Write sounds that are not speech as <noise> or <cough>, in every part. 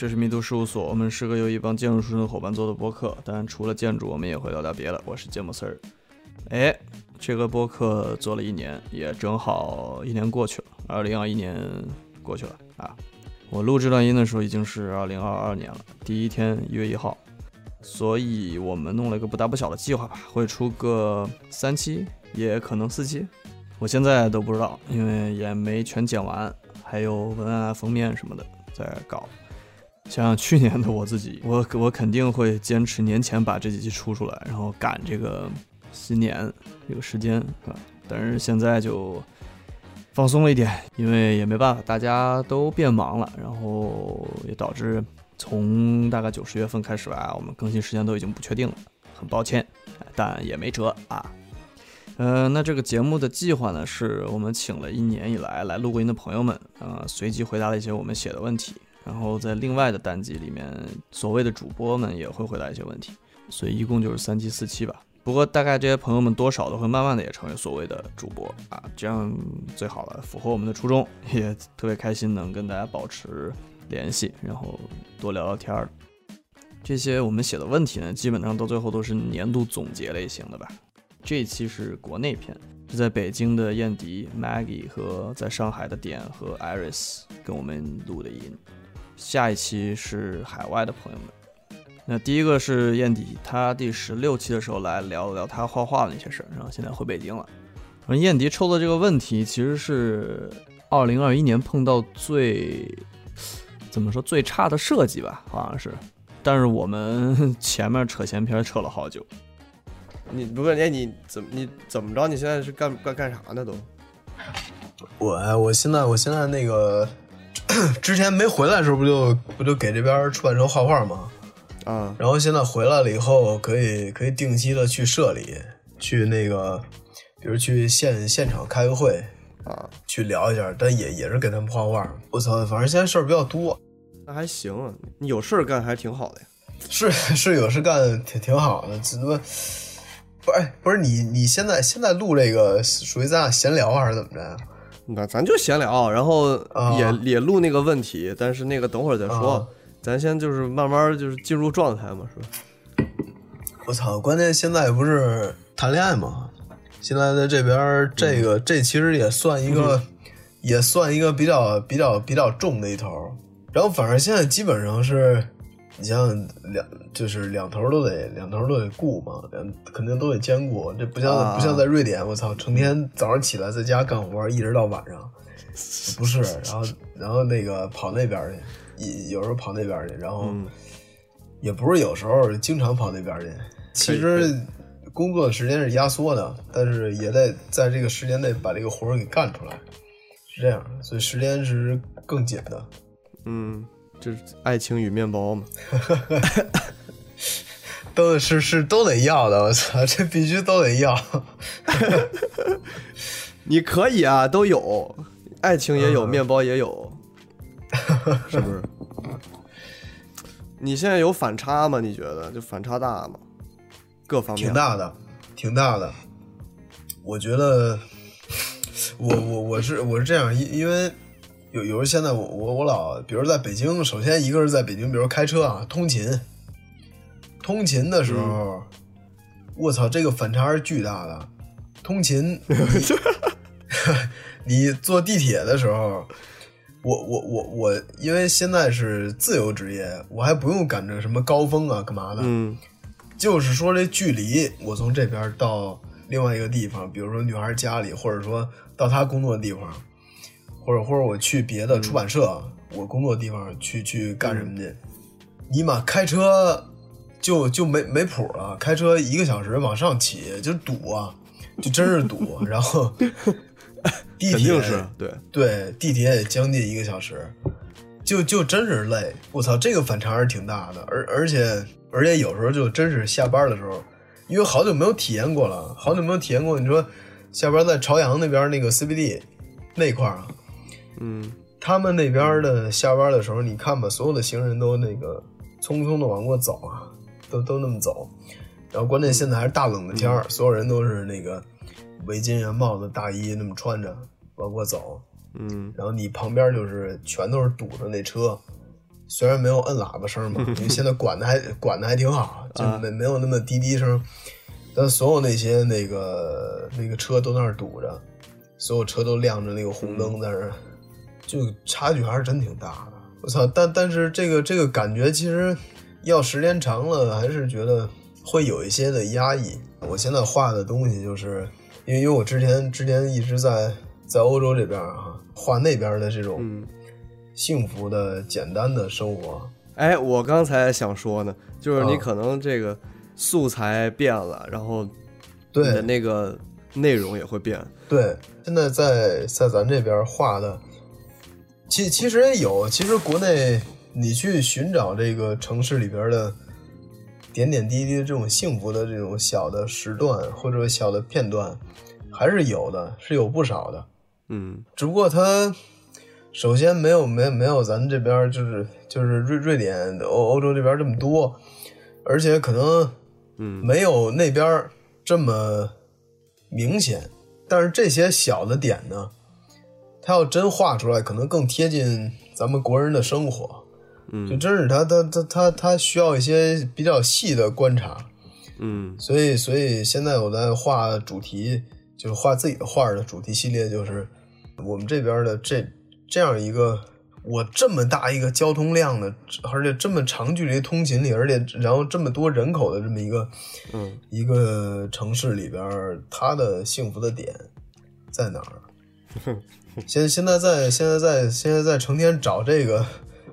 这是迷途事务所，我们是个由一帮建筑出身的伙伴做的播客，当然除了建筑，我们也会聊聊别的。我是芥末丝儿。哎，这个播客做了一年，也正好一年过去了，二零二一年过去了啊。我录这段音的时候已经是二零二二年了，第一天一月一号，所以我们弄了一个不大不小的计划吧，会出个三期，也可能四期，我现在都不知道，因为也没全剪完，还有文案、封面什么的在搞。想想去年的我自己，我我肯定会坚持年前把这几期出出来，然后赶这个新年这个时间啊。但是现在就放松了一点，因为也没办法，大家都变忙了，然后也导致从大概九十月份开始吧，我们更新时间都已经不确定了，很抱歉，但也没辙啊。呃，那这个节目的计划呢，是我们请了一年以来来录过音的朋友们，呃，随机回答了一些我们写的问题。然后在另外的单集里面，所谓的主播们也会回答一些问题，所以一共就是三期四期吧。不过大概这些朋友们多少都会慢慢的也成为所谓的主播啊，这样最好了，符合我们的初衷，也特别开心能跟大家保持联系，然后多聊聊天儿。这些我们写的问题呢，基本上到最后都是年度总结类型的吧。这一期是国内篇，是在北京的燕迪、Maggie 和在上海的点和 Iris 跟我们录的音。下一期是海外的朋友们，那第一个是燕迪，他第十六期的时候来聊了聊他画画的那些事儿，然后现在回北京了。然后燕迪抽的这个问题其实是二零二一年碰到最怎么说最差的设计吧，好像是。但是我们前面扯闲篇扯了好久。你不是哎，你怎么你怎么着？你现在是干干干啥呢？都？我我现在我现在那个。<clears throat> 之前没回来的时候，不就不就给这边出版社画画吗？啊，然后现在回来了以后，可以可以定期的去社里，去那个，比如去现现场开个会啊，去聊一下，但也也是给他们画画。我操，反正现在事儿比较多，那还行，你有事儿干还挺好的呀。是 <laughs> 是有事干挺挺好的，怎么不是不是你你现在现在录这个属于咱俩闲聊还是怎么着？那咱就闲聊，然后也也录那个问题，但是那个等会儿再说，咱先就是慢慢就是进入状态嘛，是吧？我操，关键现在不是谈恋爱嘛？现在在这边，这个这其实也算一个，也算一个比较比较比较重的一头。然后反正现在基本上是。你像两就是两头都得两头都得顾嘛，两肯定都得兼顾。这不像不像在瑞典，我操，成天早上起来在家干活，一直到晚上。不是，然后然后那个跑那边去，有时候跑那边去，然后也不是有时候经常跑那边去。其实工作的时间是压缩的，但是也得在这个时间内把这个活给干出来，是这样，所以时间是更紧的。嗯。就是爱情与面包嘛，<laughs> 都是是都得要的，我操，这必须都得要。<laughs> 你可以啊，都有，爱情也有，面包也有，<laughs> 是不是？你现在有反差吗？你觉得就反差大吗？各方面挺大的，挺大的。我觉得，我我我是我是这样，因因为。有有时候现在我我我老，比如在北京，首先一个是在北京，比如开车啊，通勤，通勤的时候，我操，这个反差是巨大的。通勤，<laughs> <laughs> 你坐地铁的时候，我我我我，因为现在是自由职业，我还不用赶着什么高峰啊，干嘛的？嗯，就是说这距离，我从这边到另外一个地方，比如说女孩家里，或者说到她工作的地方。或者或者我去别的出版社，我工作的地方去去干什么去？尼玛开车就就没没谱了，开车一个小时往上起就堵啊，就真是堵。<laughs> 然后 <laughs> 地铁是对对地铁也将近一个小时，就就真是累。我操，这个反差是挺大的，而而且而且有时候就真是下班的时候，因为好久没有体验过了，好久没有体验过。你说下班在朝阳那边那个 CBD 那块儿啊。嗯，他们那边的下班的时候，你看吧，所有的行人都那个匆匆的往过走啊，都都那么走。然后关键现在还是大冷的天儿，所有人都是那个围巾啊、帽子、大衣那么穿着往过走。嗯，然后你旁边就是全都是堵着那车，虽然没有摁喇叭声嘛，<laughs> 因为现在管的还管的还挺好，就没没有那么滴滴声，但所有那些那个那个车都在那儿堵着，所有车都亮着那个红灯在那儿，就差距还是真挺大的。我操！但但是这个这个感觉其实要时间长了，还是觉得会有一些的压抑。我现在画的东西就是，因为因为我之前之前一直在在欧洲这边啊，画那边的这种幸福的简单的生活。哎，我刚才想说呢，就是你可能这个素材变了，然后对的那个内容也会变。对，现在在在咱这边画的。其其实也有，其实国内你去寻找这个城市里边的点点滴滴的这种幸福的这种小的时段或者小的片段，还是有的，是有不少的。嗯，只不过它首先没有没没有咱这边就是就是瑞瑞典欧欧洲这边这么多，而且可能嗯没有那边这么明显。但是这些小的点呢？它要真画出来，可能更贴近咱们国人的生活，嗯，就真是他他他他他需要一些比较细的观察，嗯，所以所以现在我在画主题，就是画自己的画的主题系列，就是我们这边的这这样一个我这么大一个交通量的，而且这么长距离通勤里，而且然后这么多人口的这么一个嗯。一个城市里边，它的幸福的点在哪儿？<laughs> 现现在在现在在现在在成天找这个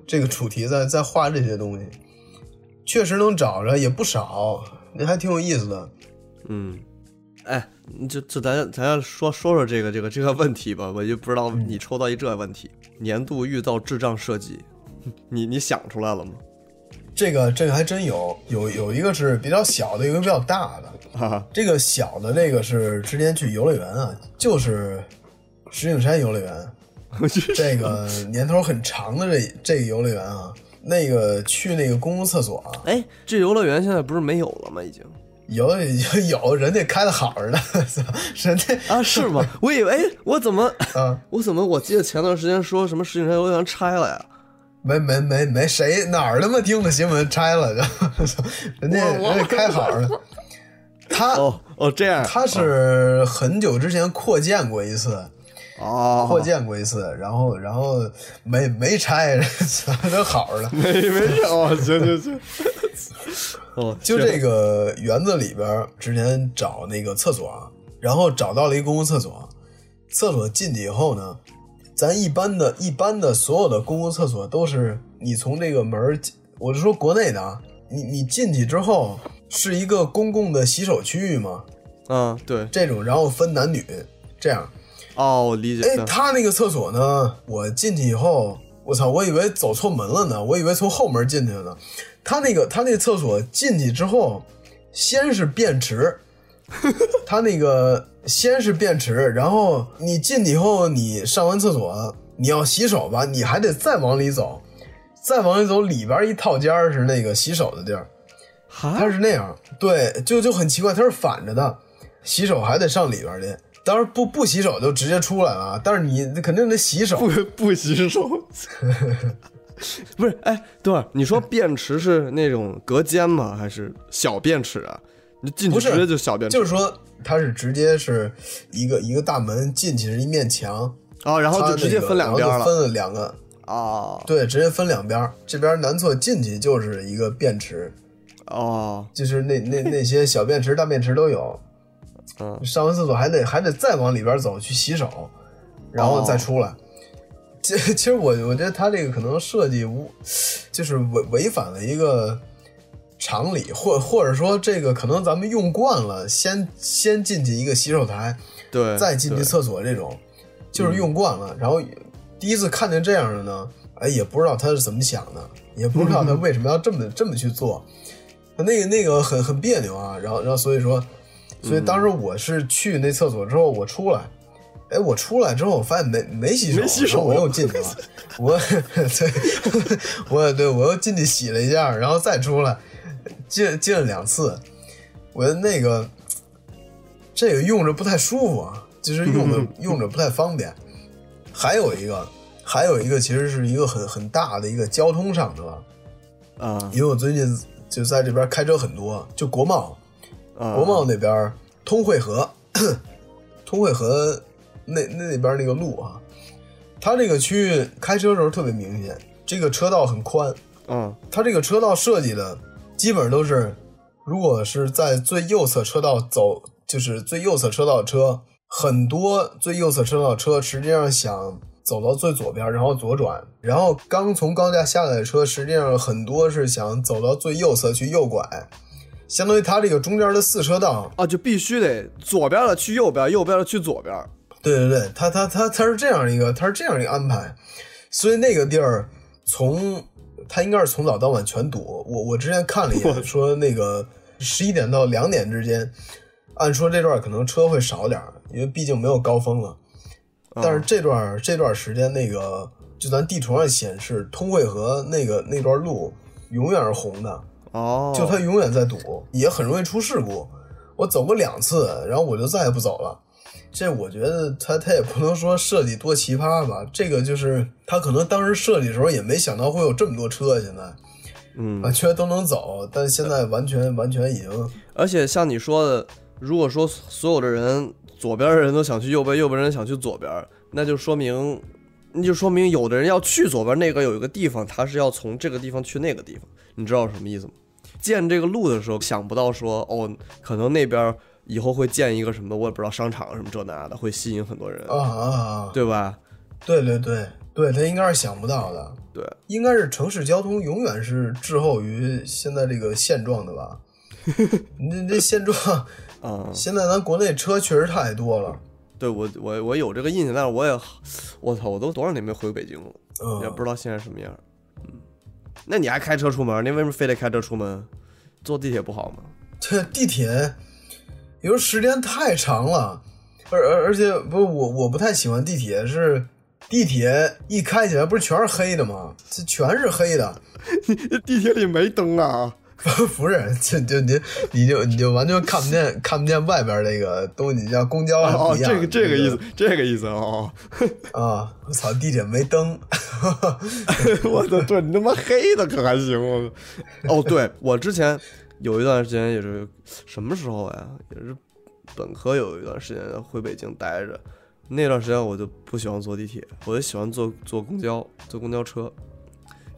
这个主题，在在画这些东西，确实能找着也不少，那还挺有意思的。嗯，哎，就就咱咱要说说说这个这个这个问题吧，我就不知道你抽到一这问题，年度遇到智障设计，<laughs> 你你想出来了吗？这个这个还真有有有一个是比较小的，有一个比较大的。哈哈，<laughs> 这个小的那个是之前去游乐园啊，就是。石景山游乐园，<laughs> 这个年头很长的这这个游乐园啊，那个去那个公共厕所啊，哎，这游乐园现在不是没有了吗？已经有有有人家开的好着呢，人家啊是吗？我以为哎，我怎么啊？我怎么我记得前段时间说什么石景山游乐园拆了呀？没没没没谁哪儿他妈听的新闻拆了，<laughs> 人家人家开好了。<laughs> 他哦哦这样，他是很久之前扩建过一次。哦，扩建过一次，然后然后没没拆，都好了。<laughs> 没没拆哦，行行行。哦，就这个园子里边，之前找那个厕所，然后找到了一个公共厕所。厕所进去以后呢，咱一般的、一般的所有的公共厕所都是你从这个门，我是说国内的啊，你你进去之后是一个公共的洗手区域嘛？嗯，对，这种然后分男女这样。哦，我理解。哎，他那个厕所呢？我进去以后，我操，我以为走错门了呢，我以为从后门进去了呢。他那个，他那厕所进去之后，先是便池，<laughs> 他那个先是便池，然后你进去以后，你上完厕所，你要洗手吧，你还得再往里走，再往里走，里边一套间是那个洗手的地儿，他是那样，对，就就很奇怪，他是反着的，洗手还得上里边去。当然不不洗手就直接出来了，但是你肯定得洗手。不不洗手，<laughs> 不是？哎，对，你说便池是那种隔间吗？还是小便池啊？你进去直接就小便池？就是说它是直接是一个一个大门进去是一面墙啊，然后就直接分两边了，分了两个啊，对，直接分两边，这边南侧进去就是一个便池哦，就是那那那些小便池、大便池都有。嗯，上完厕所还得还得再往里边走去洗手，然后再出来。其其实我我觉得他这个可能设计无，就是违违反了一个常理，或或者说这个可能咱们用惯了，先先进去一个洗手台，对，再进去厕所这种，就是用惯了。然后第一次看见这样的呢，哎，也不知道他是怎么想的，也不知道他 <laughs> 为什么要这么这么去做，那个那个很很别扭啊。然后然后所以说。所以当时我是去那厕所之后，我出来，哎，我出来之后，我发现没没洗手，没洗手，我又进去了，我 <laughs> 对，我也对我又进去洗了一下，然后再出来，进进了两次，我那个这个用着不太舒服啊，就是用着用着不太方便。还有一个，还有一个其实是一个很很大的一个交通上的因为我最近就在这边开车很多，就国贸，啊，国贸那边通惠河，<clears throat> 通惠河那那那边那个路啊，它这个区域开车的时候特别明显，这个车道很宽，嗯。它这个车道设计的基本上都是，如果是在最右侧车道走，就是最右侧车道的车，很多最右侧车道车实际上想走到最左边，然后左转，然后刚从高架下来的车，实际上很多是想走到最右侧去右拐，相当于它这个中间的四车道，啊，就必须得左边的去右边，右边的去左边。对对对，它它它它是这样一个，它是这样一个安排，所以那个地儿从它应该是从早到晚全堵。我我之前看了一眼，说那个十一点到两点之间，按说这段可能车会少点儿，因为毕竟没有高峰了。但是这段这段时间，那个就咱地图上显示，通惠河那个那段路永远是红的，哦，就他永远在堵，也很容易出事故。我走过两次，然后我就再也不走了。这我觉得他他也不能说设计多奇葩吧，这个就是他可能当时设计的时候也没想到会有这么多车，现在嗯完全都能走，但现在完全完全已经而且像你说的，如果说所有的人左边的人都想去右边，右边人想去左边，那就说明，那就说明有的人要去左边那个有一个地方，他是要从这个地方去那个地方，你知道什么意思吗？建这个路的时候想不到说哦，可能那边以后会建一个什么，我也不知道商场什么这那的，会吸引很多人，啊啊啊！对吧？对对对对，他应该是想不到的，对，应该是城市交通永远是滞后于现在这个现状的吧？你这这现状，啊、现在咱国内车确实太多了，对我我我有这个印象，但是我也，我操，我都多少年没回北京了。嗯，也不知道现在什么样。嗯，那你还开车出门？你为什么非得开车出门？坐地铁不好吗？这地铁有时候时间太长了，而而而且不是我我不太喜欢地铁，是地铁一开起来不是全是黑的吗？这全是黑的，<laughs> 地铁里没灯啊！<laughs> 不是就就你你就你就完全看不见 <laughs> 看不见外边那个东西，像公交哦，这个这个意思，这个意思哦。<laughs> 啊！我操，地铁没灯，我操对，你他妈黑的可还行我。哦，对我之前有一段时间也是什么时候呀？也是本科有一段时间回北京待着，那段时间我就不喜欢坐地铁，我就喜欢坐坐公交，坐公交车。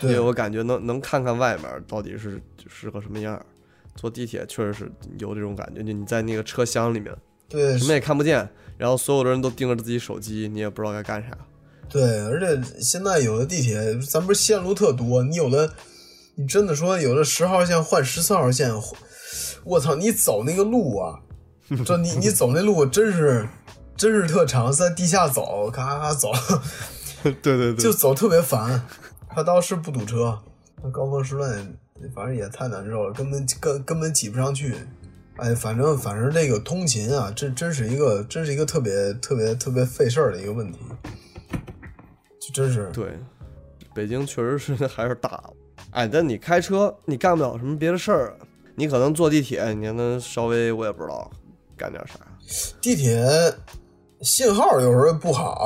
因对为我感觉能能看看外面到底是是个什么样。坐地铁确实是有这种感觉，就你在那个车厢里面对什么也看不见，然后所有的人都盯着自己手机，你也不知道该干啥。对，而且现在有的地铁，咱不是线路特多，你有的，你真的说有的十号线换十四号线，我操，你走那个路啊，<laughs> 这你你走那路真是真是特长，在地下走，咔咔咔走，<laughs> 对对对，就走特别烦。它倒是不堵车，那高峰时段反正也太难受了，根本根根本挤不上去。哎，反正反正这个通勤啊，这真是一个真是一个特别特别特别费事儿的一个问题，就真是。对，北京确实是还是大。哎，但你开车你干不了什么别的事儿啊，你可能坐地铁，你还能稍微我也不知道干点啥。地铁信号有时候不好，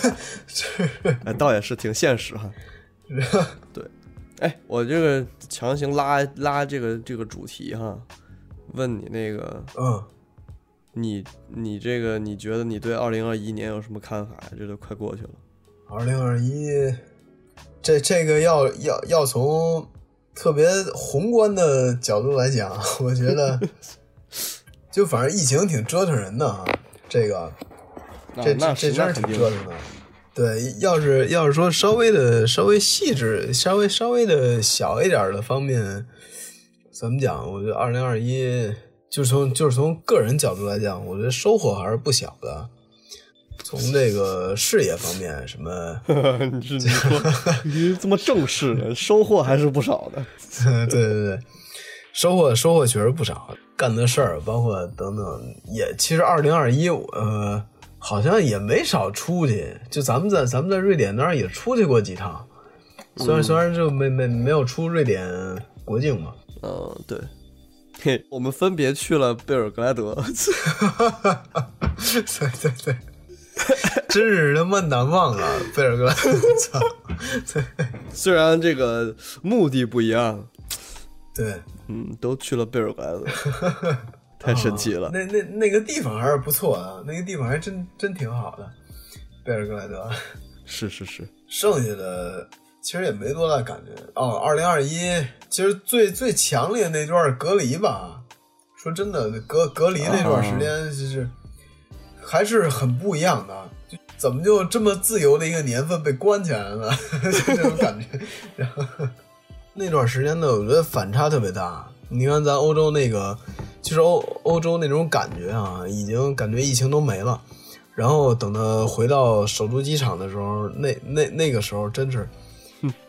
<laughs> 哎，倒也是挺现实哈。对，哎，我这个强行拉拉这个这个主题哈，问你那个嗯，你你这个你觉得你对二零二一年有什么看法？这都快过去了。二零二一，这这个要要要从特别宏观的角度来讲，我觉得，<laughs> 就反正疫情挺折腾人的啊，这个这这这真是挺折腾的。对，要是要是说稍微的稍微细致、稍微稍微的小一点的方面，怎么讲？我觉得二零二一就是从就是从个人角度来讲，我觉得收获还是不小的。从这个事业方面，什么 <laughs> 你是你说你这么正式，收获还是不少的。对 <laughs> 对对，收获收获确实不少，干的事儿包括等等，也其实二零二一呃好像也没少出去，就咱们在咱们在瑞典那儿也出去过几趟，虽然、虽然就没没没有出瑞典国境嘛，嗯，对。嘿，<laughs> 我们分别去了贝尔格莱德，<laughs> 对对对，真是他妈难忘啊！贝尔格莱德，<laughs> 操！虽然这个目的不一样，对，嗯，都去了贝尔格莱德，<laughs> 太神奇了。那那那个地方还是不错的，那个地方还真真挺好的。贝尔格莱德，是是是，剩下的其实也没多大感觉哦。二零二一，其实最最强烈那段隔离吧，说真的，隔隔离那段时间就是还是很不一样的。就怎么就这么自由的一个年份被关起来了？<laughs> 就这种感觉。然 <laughs> 后那段时间呢，我觉得反差特别大。你看咱欧洲那个，其实欧欧洲那种感觉啊，已经感觉疫情都没了。然后等到回到首都机场的时候，那那那个时候真是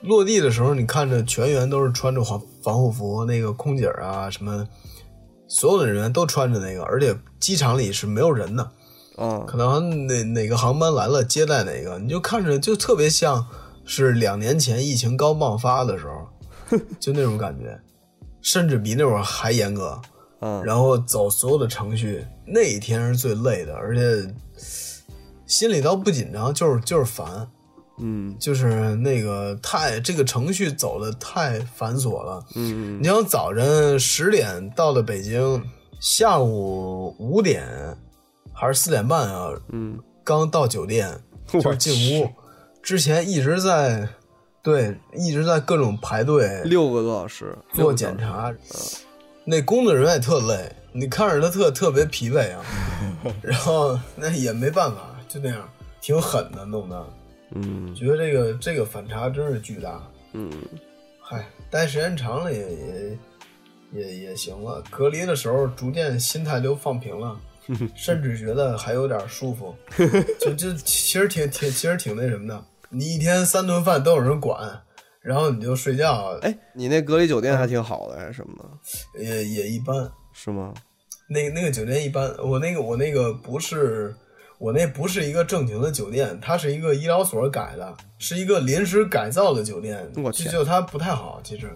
落地的时候，你看着全员都是穿着防防护服，那个空姐啊什么，所有的人员都穿着那个，而且机场里是没有人的，嗯，可能哪哪个航班来了接待哪个，你就看着就特别像是两年前疫情刚爆发的时候，<laughs> 就那种感觉，甚至比那会儿还严格。嗯，然后走所有的程序，那一天是最累的，而且心里倒不紧张，就是就是烦，嗯。就是那个太这个程序走的太繁琐了。嗯你想早晨十点到了北京，下午五点还是四点半啊？嗯，刚到酒店就是进屋，之前一直在对一直在各种排队六个多小时做检，查，那工作人员也特累，你看着他特特别疲惫啊，<laughs> 然后那也没办法，就那样，挺狠的弄的，嗯。觉得这个这个反差真是巨大。嗯。嗨，待时间长了也也也也行了，隔离的时候逐渐心态就放平了，<laughs> 甚至觉得还有点舒服，<laughs> 就就其实挺挺其实挺那什么的，你一天三顿饭都有人管，然后你就睡觉，哎，你那隔离酒店还挺好的，还是什么的？也也一般。是吗？那那个酒店一般，我那个我那个不是，我那不是一个正经的酒店，它是一个医疗所改的，是一个临时改造的酒店，我去就就它不太好。其实，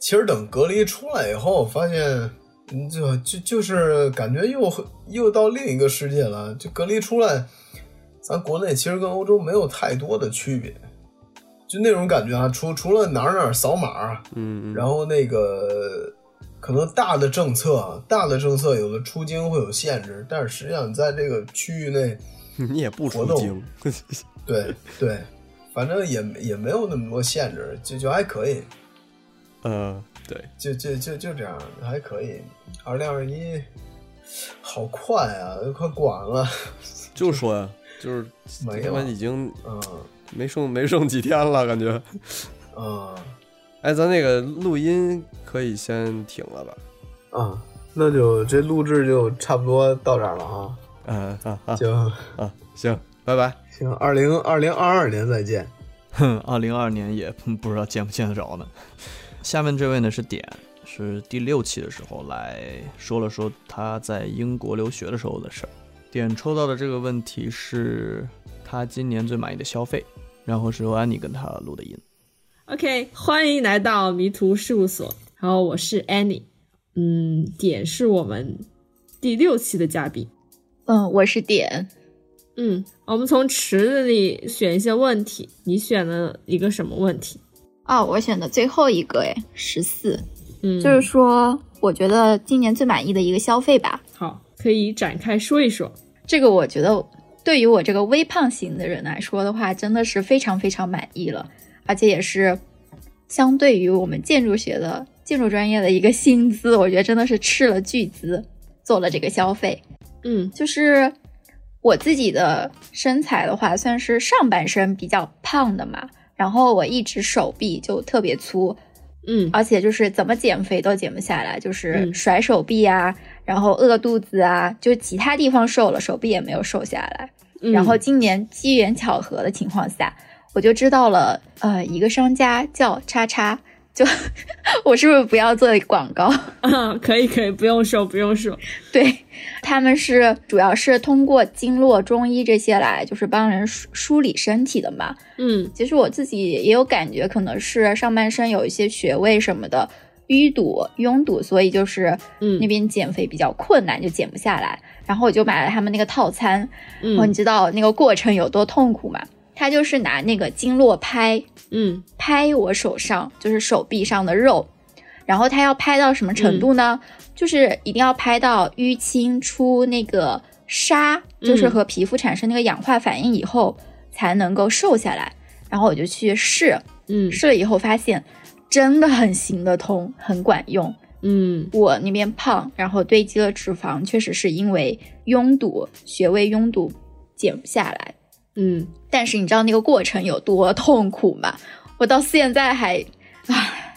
其实等隔离出来以后，发现，嗯，就就就是感觉又又到另一个世界了。就隔离出来，咱国内其实跟欧洲没有太多的区别，就那种感觉啊，除除了哪儿哪儿扫码，嗯嗯然后那个可能大的政策，大的政策有的出京会有限制，但是实际上你在这个区域内，你也不出活动京，对对，反正也也没有那么多限制，就就还可以，呃，对，就就就就这样，还可以。二零二一，好快啊，都快过完了，就说呀，就是没他妈了已经嗯没剩没剩几天了，感觉。嗯哎，咱那个录音可以先停了吧？啊，那就这录制就差不多到这儿了啊。嗯啊啊行啊！行，拜拜。行，二零二零二二年再见。哼，二零二二年也不知道见不见得着呢。下面这位呢是点，是第六期的时候来说了说他在英国留学的时候的事儿。点抽到的这个问题是他今年最满意的消费，然后是由安妮跟他录的音。OK，欢迎来到迷途事务所。然后我是 Annie，嗯，点是我们第六期的嘉宾。嗯，我是点，嗯，我们从池子里选一些问题，你选了一个什么问题？哦，我选的最后一个，哎，十四，嗯，就是说，我觉得今年最满意的一个消费吧。好，可以展开说一说。这个我觉得对于我这个微胖型的人来说的话，真的是非常非常满意了，而且也是相对于我们建筑学的建筑专业的一个薪资，我觉得真的是斥了巨资做了这个消费。嗯就是我自己的身材的话，算是上半身比较胖的嘛，然后我一直手臂就特别粗，嗯而且就是怎么减肥都减不下来，就是嗯甩手臂啊，然后饿肚子啊，就其他地方瘦了，手臂也没有瘦下来。嗯，然后今年机缘巧合的情况下，我就知道了，呃，一个商家叫叉叉，就 <laughs> 我是不是不要做广告？<laughs> 啊，可以可以，不用说不用说。<laughs> 对，他们是主要是通过经络、中医这些来，就是帮人梳梳理身体的嘛。嗯其实我自己也有感觉，可能是上半身有一些穴位什么的，淤堵、拥堵，所以就是嗯那边减肥比较困难，就减不下来。然后我就买了他们那个套餐，嗯哦，你知道那个过程有多痛苦吗？他就是拿那个经络拍嗯拍我手上，就是手臂上的肉，然后他要拍到什么程度呢？就是一定要拍到淤青出那个痧，就是和皮肤产生那个氧化反应以后，才能够瘦下来。然后我就去试，嗯试了以后发现真的很行得通，很管用。嗯我那边胖，然后堆积了脂肪，确实是因为拥堵、穴位拥堵减不下来。嗯但是你知道那个过程有多痛苦吗？我到现在还，唉，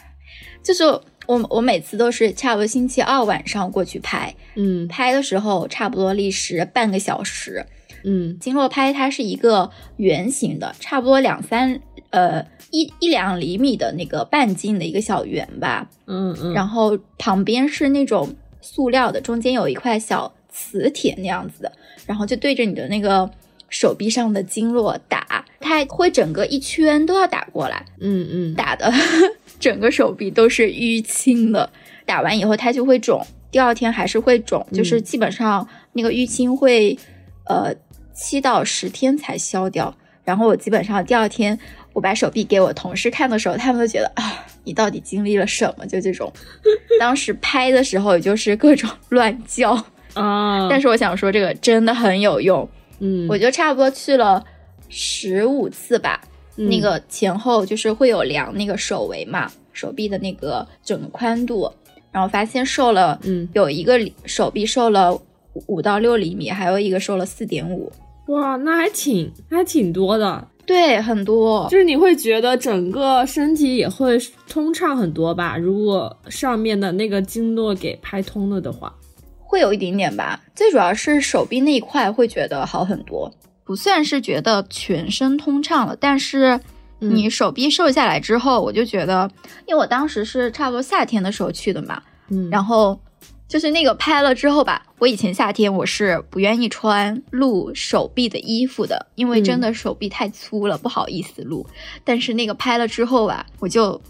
就是我我每次都是差不多星期二晚上过去拍，嗯拍的时候差不多历时半个小时。嗯经络拍它是一个圆形的，差不多两三呃一一两厘米的那个半径的一个小圆吧，嗯嗯，然后旁边是那种塑料的，中间有一块小磁铁那样子的，然后就对着你的那个手臂上的经络打，它会整个一圈都要打过来，嗯嗯打的 <laughs> 整个手臂都是淤青的。打完以后它就会肿，第二天还是会肿，就是基本上那个淤青会呃七到十天才消掉。然后我基本上第二天我把手臂给我同事看的时候，他们都觉得啊，你到底经历了什么？就这种。当时拍的时候也就是各种 <laughs> 乱叫，<laughs> 啊，但是我想说这个真的很有用，嗯我就差不多去了十五次吧。嗯那个前后就是会有量那个手围嘛，手臂的那个整个宽度，然后发现瘦了，嗯有一个里手臂瘦了五到六厘米，还有一个瘦了四点五，哇，那还挺还挺多的，对，很多，就是你会觉得整个身体也会通畅很多吧？如果上面的那个经络给拍通了的话，会有一点点吧。最主要是手臂那一块会觉得好很多，不算是觉得全身通畅了，但是嗯你手臂瘦下来之后，我就觉得，因为我当时是差不多夏天的时候去的嘛，嗯，然后就是那个拍了之后吧，我以前夏天我是不愿意穿露手臂的衣服的，因为真的手臂太粗了，不好意思露。但是那个拍了之后吧，我就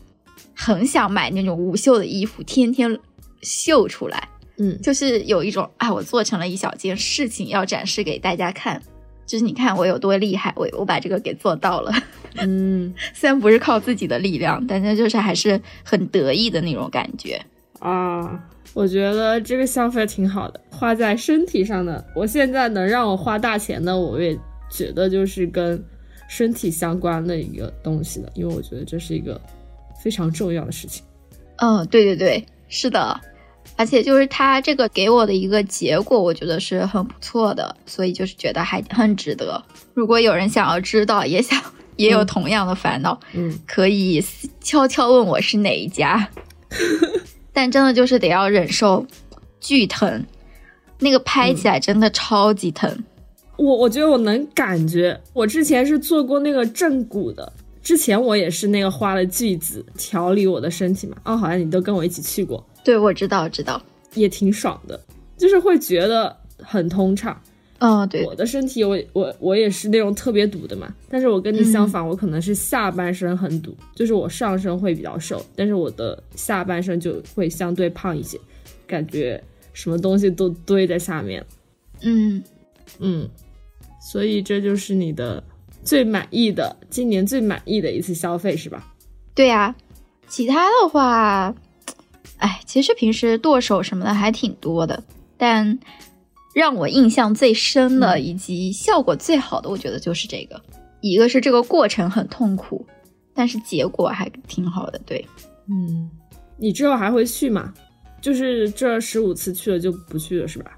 很想买那种无袖的衣服，天天秀出来，嗯就是有一种啊，我做成了一小件事情要展示给大家看。就是你看我有多厉害，我我把这个给做到了。嗯 <laughs> 虽然不是靠自己的力量，但是就是还是很得意的那种感觉。啊，我觉得这个消费挺好的，花在身体上的。我现在能让我花大钱的，我也觉得就是跟身体相关的一个东西了，因为我觉得这是一个非常重要的事情。嗯，对对对，是的，而且就是他这个给我的一个结果，我觉得是很不错的，所以就是觉得还很值得。如果有人想要知道，也想也有嗯同样的烦恼，嗯可以悄悄问我是哪一家。但真的就是得要忍受巨疼，那个拍起来真的超级疼。我我觉得我能感觉，我之前是做过那个正骨的，之前我也是那个花了巨资调理我的身体嘛。哦，好像你都跟我一起去过，对，我知道，知道。也挺爽的，就是会觉得很通畅。嗯，对，我的身体我我我也是那种特别堵的嘛，但是我跟你相反，我可能是下半身很堵，就是我上身会比较瘦，但是我的下半身就会相对胖一些，感觉什么东西都堆在下面。嗯，嗯，所以这就是你的最满意的今年最满意的一次消费是吧？对呀、其他的话，哎，其实平时剁手什么的还挺多的，但让我印象最深的以及效果最好的，我觉得就是这个。一个是这个过程很痛苦，但是结果还挺好的。对，嗯，你之后还会去吗？就是这十五次去了就不去了是吧？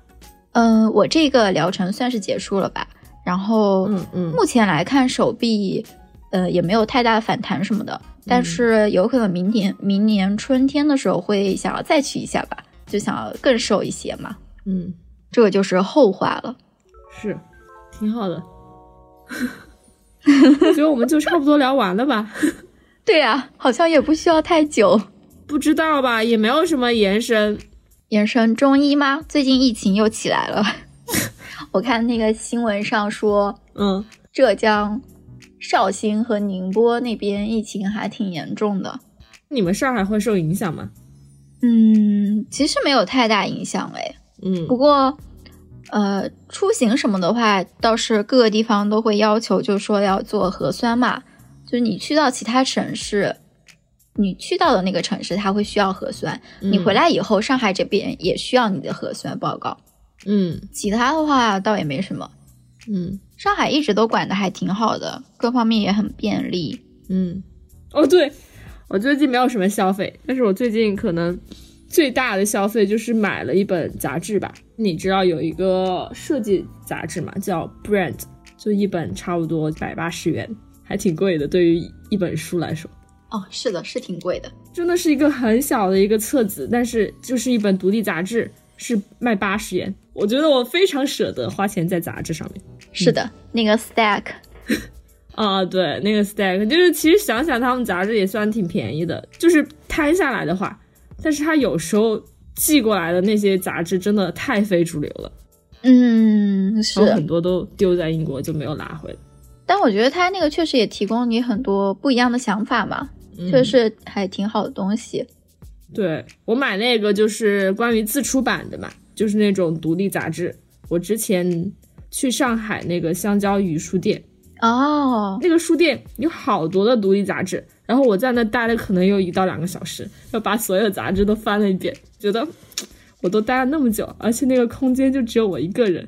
嗯、我这个疗程算是结束了吧。然后，嗯嗯目前来看手臂，呃，也没有太大的反弹什么的，但是有可能明年明年春天的时候会想要再去一下吧，就想要更瘦一些嘛。嗯，这个就是后话了。是，挺好的。<laughs> 我觉得我们就差不多聊完了吧？<laughs> 对呀、好像也不需要太久。不知道吧，也没有什么延伸。延伸中医吗？最近疫情又起来了，<laughs> 我看那个新闻上说，嗯，浙江绍兴和宁波那边疫情还挺严重的。你们上海会受影响吗？嗯，其实没有太大影响哎。嗯不过，呃，出行什么的话，倒是各个地方都会要求，就是说要做核酸嘛。就是你去到其他城市，你去到的那个城市，它会需要核酸。你回来以后，上海这边也需要你的核酸报告。嗯其他的话倒也没什么。嗯上海一直都管的还挺好的，各方面也很便利。嗯，哦对，我最近没有什么消费，但是我最近可能最大的消费就是买了一本杂志吧。你知道有一个设计杂志嘛，叫 Brand，就一本差不多百八十元，还挺贵的，对于一本书来说。哦，是的，是挺贵的。真的是一个很小的一个册子，但是就是一本独立杂志，是卖八十元。我觉得我非常舍得花钱在杂志上面。是的，那个 Stack，<laughs> 啊，对，那个 Stack 就是其实想想他们杂志也算挺便宜的，就是摊下来的话，但是他有时候寄过来的那些杂志真的太非主流了，嗯，是很多都丢在英国就没有拿回来。但我觉得他那个确实也提供你很多不一样的想法嘛，嗯确实还挺好的东西。对我买那个就是关于自出版的嘛，就是那种独立杂志。我之前去上海那个香蕉鱼书店，哦，那个书店有好多的独立杂志，然后我在那待了可能有一到两个小时，要把所有杂志都翻了一遍，觉得我都待了那么久，而且那个空间就只有我一个人，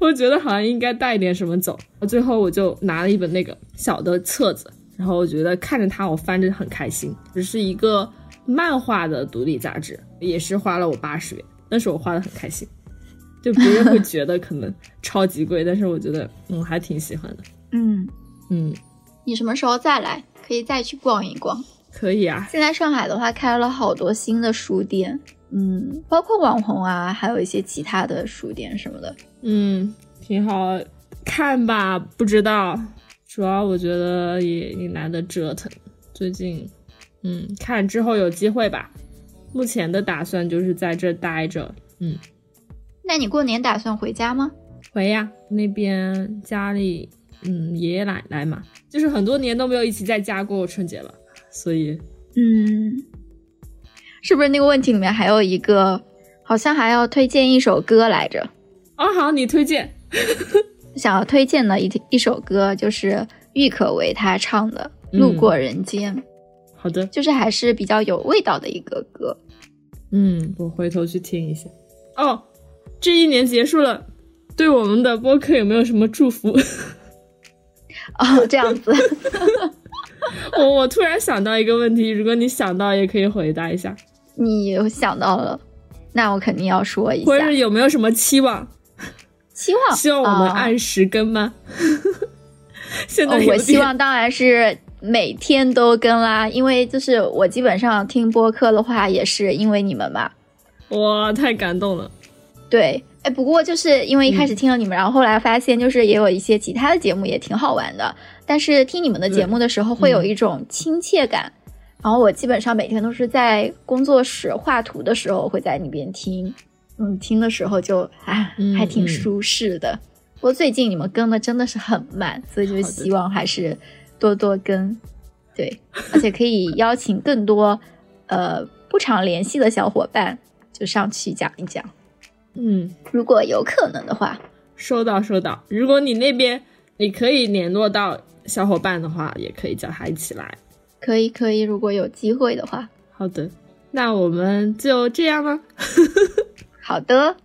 我觉得好像应该带一点什么走。最后我就拿了一本那个小的册子，然后我觉得看着它我翻着很开心，只是一个漫画的独立杂志，也是花了我八十元，但是我花的很开心。就别人会觉得可能超级贵，但是我觉得嗯还挺喜欢的，嗯，嗯。你什么时候再来？可以再去逛一逛。可以啊，现在上海的话开了好多新的书店，嗯，包括网红啊，还有一些其他的书店什么的。嗯，挺好看吧？不知道，主要我觉得也也难得折腾。最近，嗯，看之后有机会吧。目前的打算就是在这待着，嗯，那你过年打算回家吗？回呀，那边家里，嗯，爷爷奶奶嘛，就是很多年都没有一起在家过春节了，所以，嗯，是不是那个问题里面还有一个，好像还要推荐一首歌来着？哦，好，你推荐，<laughs> 想要推荐的一一首歌就是郁可唯她唱的《路过人间》，好的，就是还是比较有味道的一个歌。嗯，我回头去听一下。哦，这一年结束了，对我们的播客有没有什么祝福？<laughs> 哦，这样子，<laughs> 我我突然想到一个问题，如果你想到也可以回答一下，你想到了，那我肯定要说一下或者。有没有什么期望？期望希望我们啊按时更吗？<laughs> 现在我希望当然是每天都更啦，因为就是我基本上听播客的话，也是因为你们嘛。哇，太感动了。对，哎，不过就是因为一开嗯始听了你们，然后后来发现就是也有一些其他的节目也挺好玩的，但是听你们的节目的时候会有一种亲切感。然后我基本上每天都是在工作室画图的时候会在那边听，嗯，听的时候就啊嗯还挺嗯舒适的。不过最近你们更的真的是很慢，所以就希望还是多多更，对，而且可以邀请更多呃不常联系的小伙伴就上去讲一讲。嗯，如果有可能的话，收到收到。如果你那边你可以联络到小伙伴的话，也可以叫他一起来。可以可以，如果有机会的话，好的，那我们就这样了。<laughs> 好的，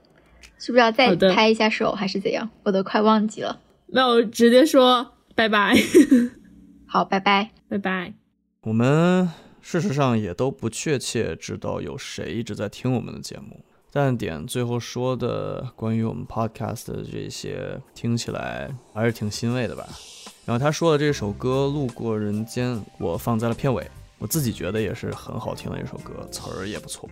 是不是要再拍一下手还是怎样？我都快忘记了。那我直接说拜拜，<laughs> 好，拜拜。拜拜。我们事实上也都不确切知道有谁一直在听我们的节目，但点最后说的关于我们 podcast 的这些，听起来还是挺欣慰的吧。然后他说的这首歌《路过人间》，我放在了片尾，我自己觉得也是很好听的一首歌，词儿也不错，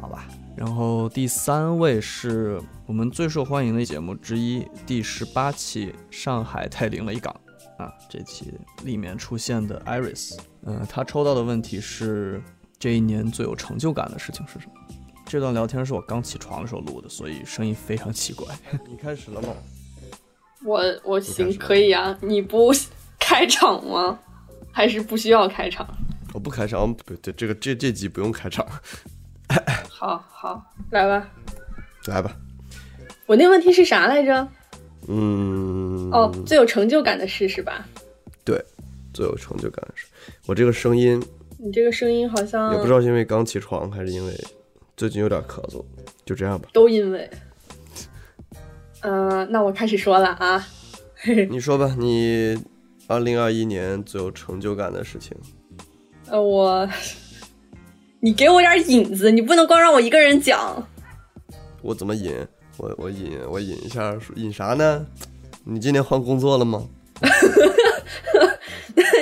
好吧。然后第三位是我们最受欢迎的节目之一，第十八期《上海太灵了一港》。啊，这期里面出现的 Iris，嗯、他抽到的问题是这一年最有成就感的事情是什么？这段聊天是我刚起床的时候录的，所以声音非常奇怪。<laughs> 你开始了吗？我我行可以啊，你不 <laughs> 开场吗？还是不需要开场？我不开场，不对，这个这这集不用开场。<laughs> 好好，来吧。来吧，我那问题是啥来着？嗯，哦，最有成就感的事是吧？对，最有成就感的事我这个声音，你这个声音好像也不知道是因为刚起床还是因为最近有点咳嗽，就这样吧。都因为。嗯、那我开始说了啊。<laughs> 你说吧，你二零二一年最有成就感的事情。呃，我，你给我点引子，你不能光让我一个人讲。我怎么引？我我引我引一下，引啥呢？你今年换工作了吗？<laughs>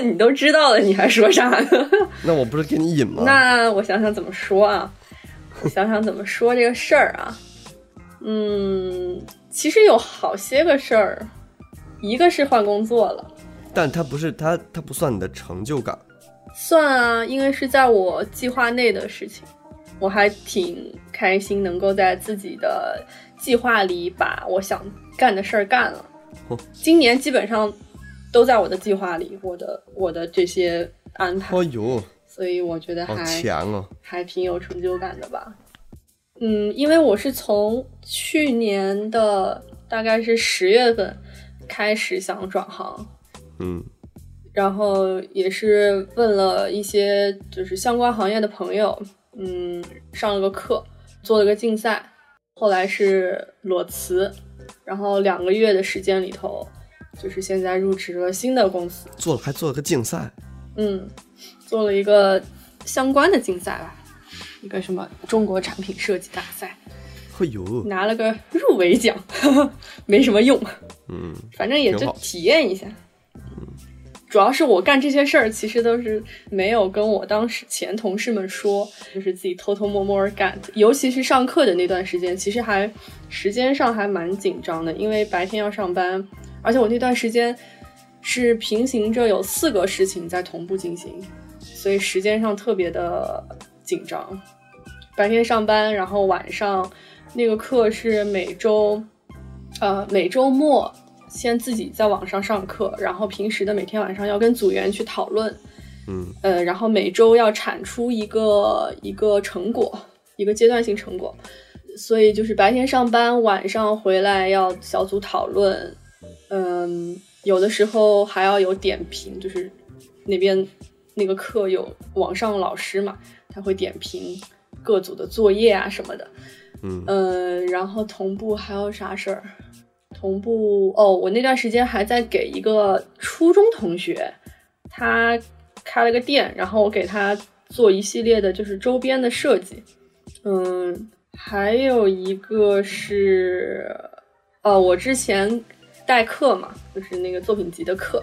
你都知道了，你还说啥呢？<laughs> 那我不是给你引吗？那我想想怎么说啊？我想想怎么说这个事儿啊？嗯，其实有好些个事儿，一个是换工作了，但它不是它它不算你的成就感。算啊，因为是在我计划内的事情，我还挺开心，能够在自己的计划里把我想干的事儿干了哦。今年基本上都在我的计划里，我的我的这些安排，哦呦，所以我觉得好还强哦！还挺有成就感的吧。嗯，因为我是从去年的大概是十月份开始想转行，嗯然后也是问了一些就是相关行业的朋友，嗯，上了个课，做了个竞赛，后来是裸辞，然后两个月的时间里头，就是现在入职了新的公司，做了还做了个竞赛，嗯，做了一个相关的竞赛吧，一个什么中国产品设计大赛，哎呦，拿了个入围奖，<laughs> 没什么用，嗯，反正也就体验一下。嗯主要是我干这些事儿，其实都是没有跟我当时前同事们说，就是自己偷偷摸摸干。尤其是上课的那段时间，其实还时间上还蛮紧张的，因为白天要上班，而且我那段时间是平行着有四个事情在同步进行，所以时间上特别的紧张。白天上班，然后晚上那个课是每周，呃，每周末先自己在网上上课，然后平时的每天晚上要跟组员去讨论，嗯，呃，然后每周要产出一个一个成果，一个阶段性成果，所以就是白天上班，晚上回来要小组讨论，嗯，有的时候还要有点评，就是那边那个课有网上老师嘛，他会点评各组的作业啊什么的，嗯呃，然后同步还有啥事儿？同步哦，我那段时间还在给一个初中同学，他开了个店，然后我给他做一系列的就是周边的设计。嗯，还有一个是，呃，我之前代课嘛，就是那个作品集的课，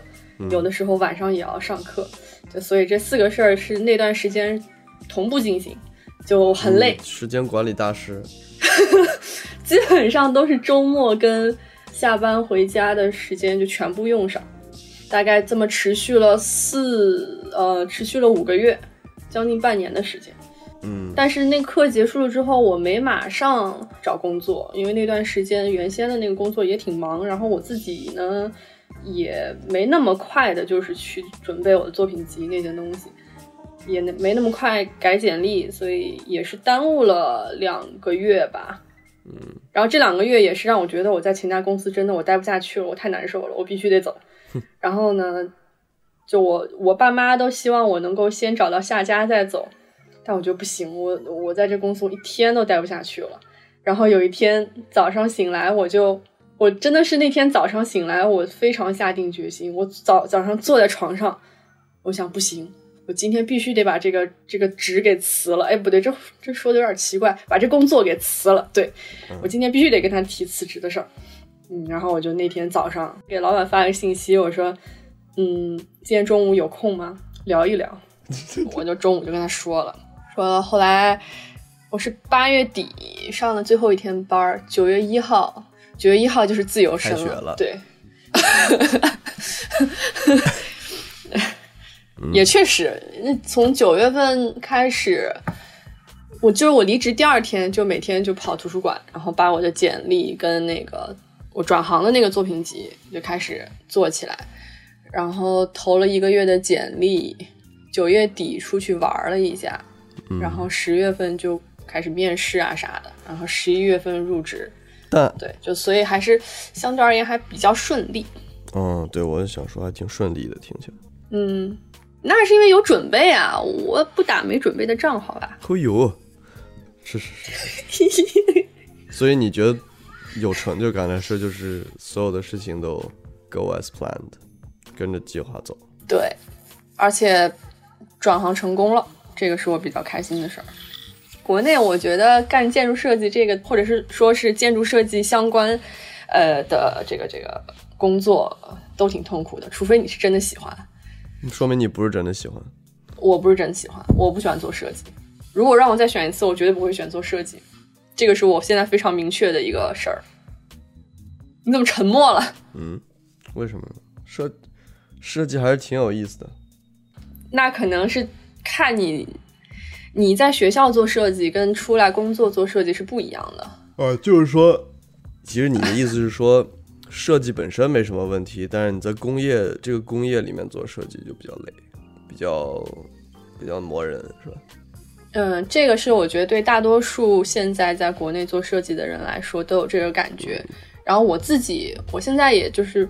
有的时候晚上也要上课，就所以这四个事儿是那段时间同步进行，就很累。嗯时间管理大师，<laughs> 基本上都是周末跟下班回家的时间就全部用上，大概这么持续了四呃持续了五个月，将近半年的时间。嗯但是那课结束了之后，我没马上找工作，因为那段时间原先的那个工作也挺忙，然后我自己呢也没那么快的，就是去准备我的作品集那些东西，也没那么快改简历，所以也是耽误了两个月吧。嗯然后这两个月也是让我觉得我在前家公司真的我待不下去了，我太难受了，我必须得走。<laughs> 然后呢，就我我爸妈都希望我能够先找到下家再走，但我觉得不行，我我在这公司我一天都待不下去了。然后有一天早上醒来，我就我真的是那天早上醒来，我非常下定决心，我早早上坐在床上，我想不行，我今天必须得把这个这个职给辞了。哎，不对，这这说的有点奇怪，把这工作给辞了。对我今天必须得跟他提辞职的事儿。嗯，然后我就那天早上给老板发了个信息，我说，嗯，今天中午有空吗？聊一聊。<laughs> 我就中午就跟他说了，说了。后来我是八月底上的最后一天班儿，九月一号，九月一号就是自由身了对，<laughs> 也确实，那从九月份开始，我就是我离职第二天就每天就跑图书馆，然后把我的简历跟那个我转行的那个作品集就开始做起来，然后投了一个月的简历，九月底出去玩了一下，然后十月份就开始面试啊啥的，然后十一月份入职，但对，就所以还是相对而言还比较顺利。嗯，对我想说还挺顺利的，听起来。嗯，那是因为有准备啊，我不打没准备的仗，好吧？哦呦，是是是。<laughs> 所以你觉得有成就感的事，就是所有的事情都 go as planned，跟着计划走。对，而且转行成功了，这个是我比较开心的事儿。国内我觉得干建筑设计这个，或者是说是建筑设计相关，呃的这个这个工作都挺痛苦的，除非你是真的喜欢。说明你不是真的喜欢。我不是真喜欢，我不喜欢做设计。如果让我再选一次，我绝对不会选做设计。这个是我现在非常明确的一个事儿。你怎么沉默了？嗯，为什么呢？设设计还是挺有意思的。那可能是看你你在学校做设计跟出来工作做设计是不一样的。呃，就是说，其实你的意思是说，设计本身没什么问题，但是你在工业这个工业里面做设计就比较累，比较比较磨人，是吧？嗯，这个是我觉得对大多数现在在国内做设计的人来说都有这个感觉。然后我自己，我现在也就是，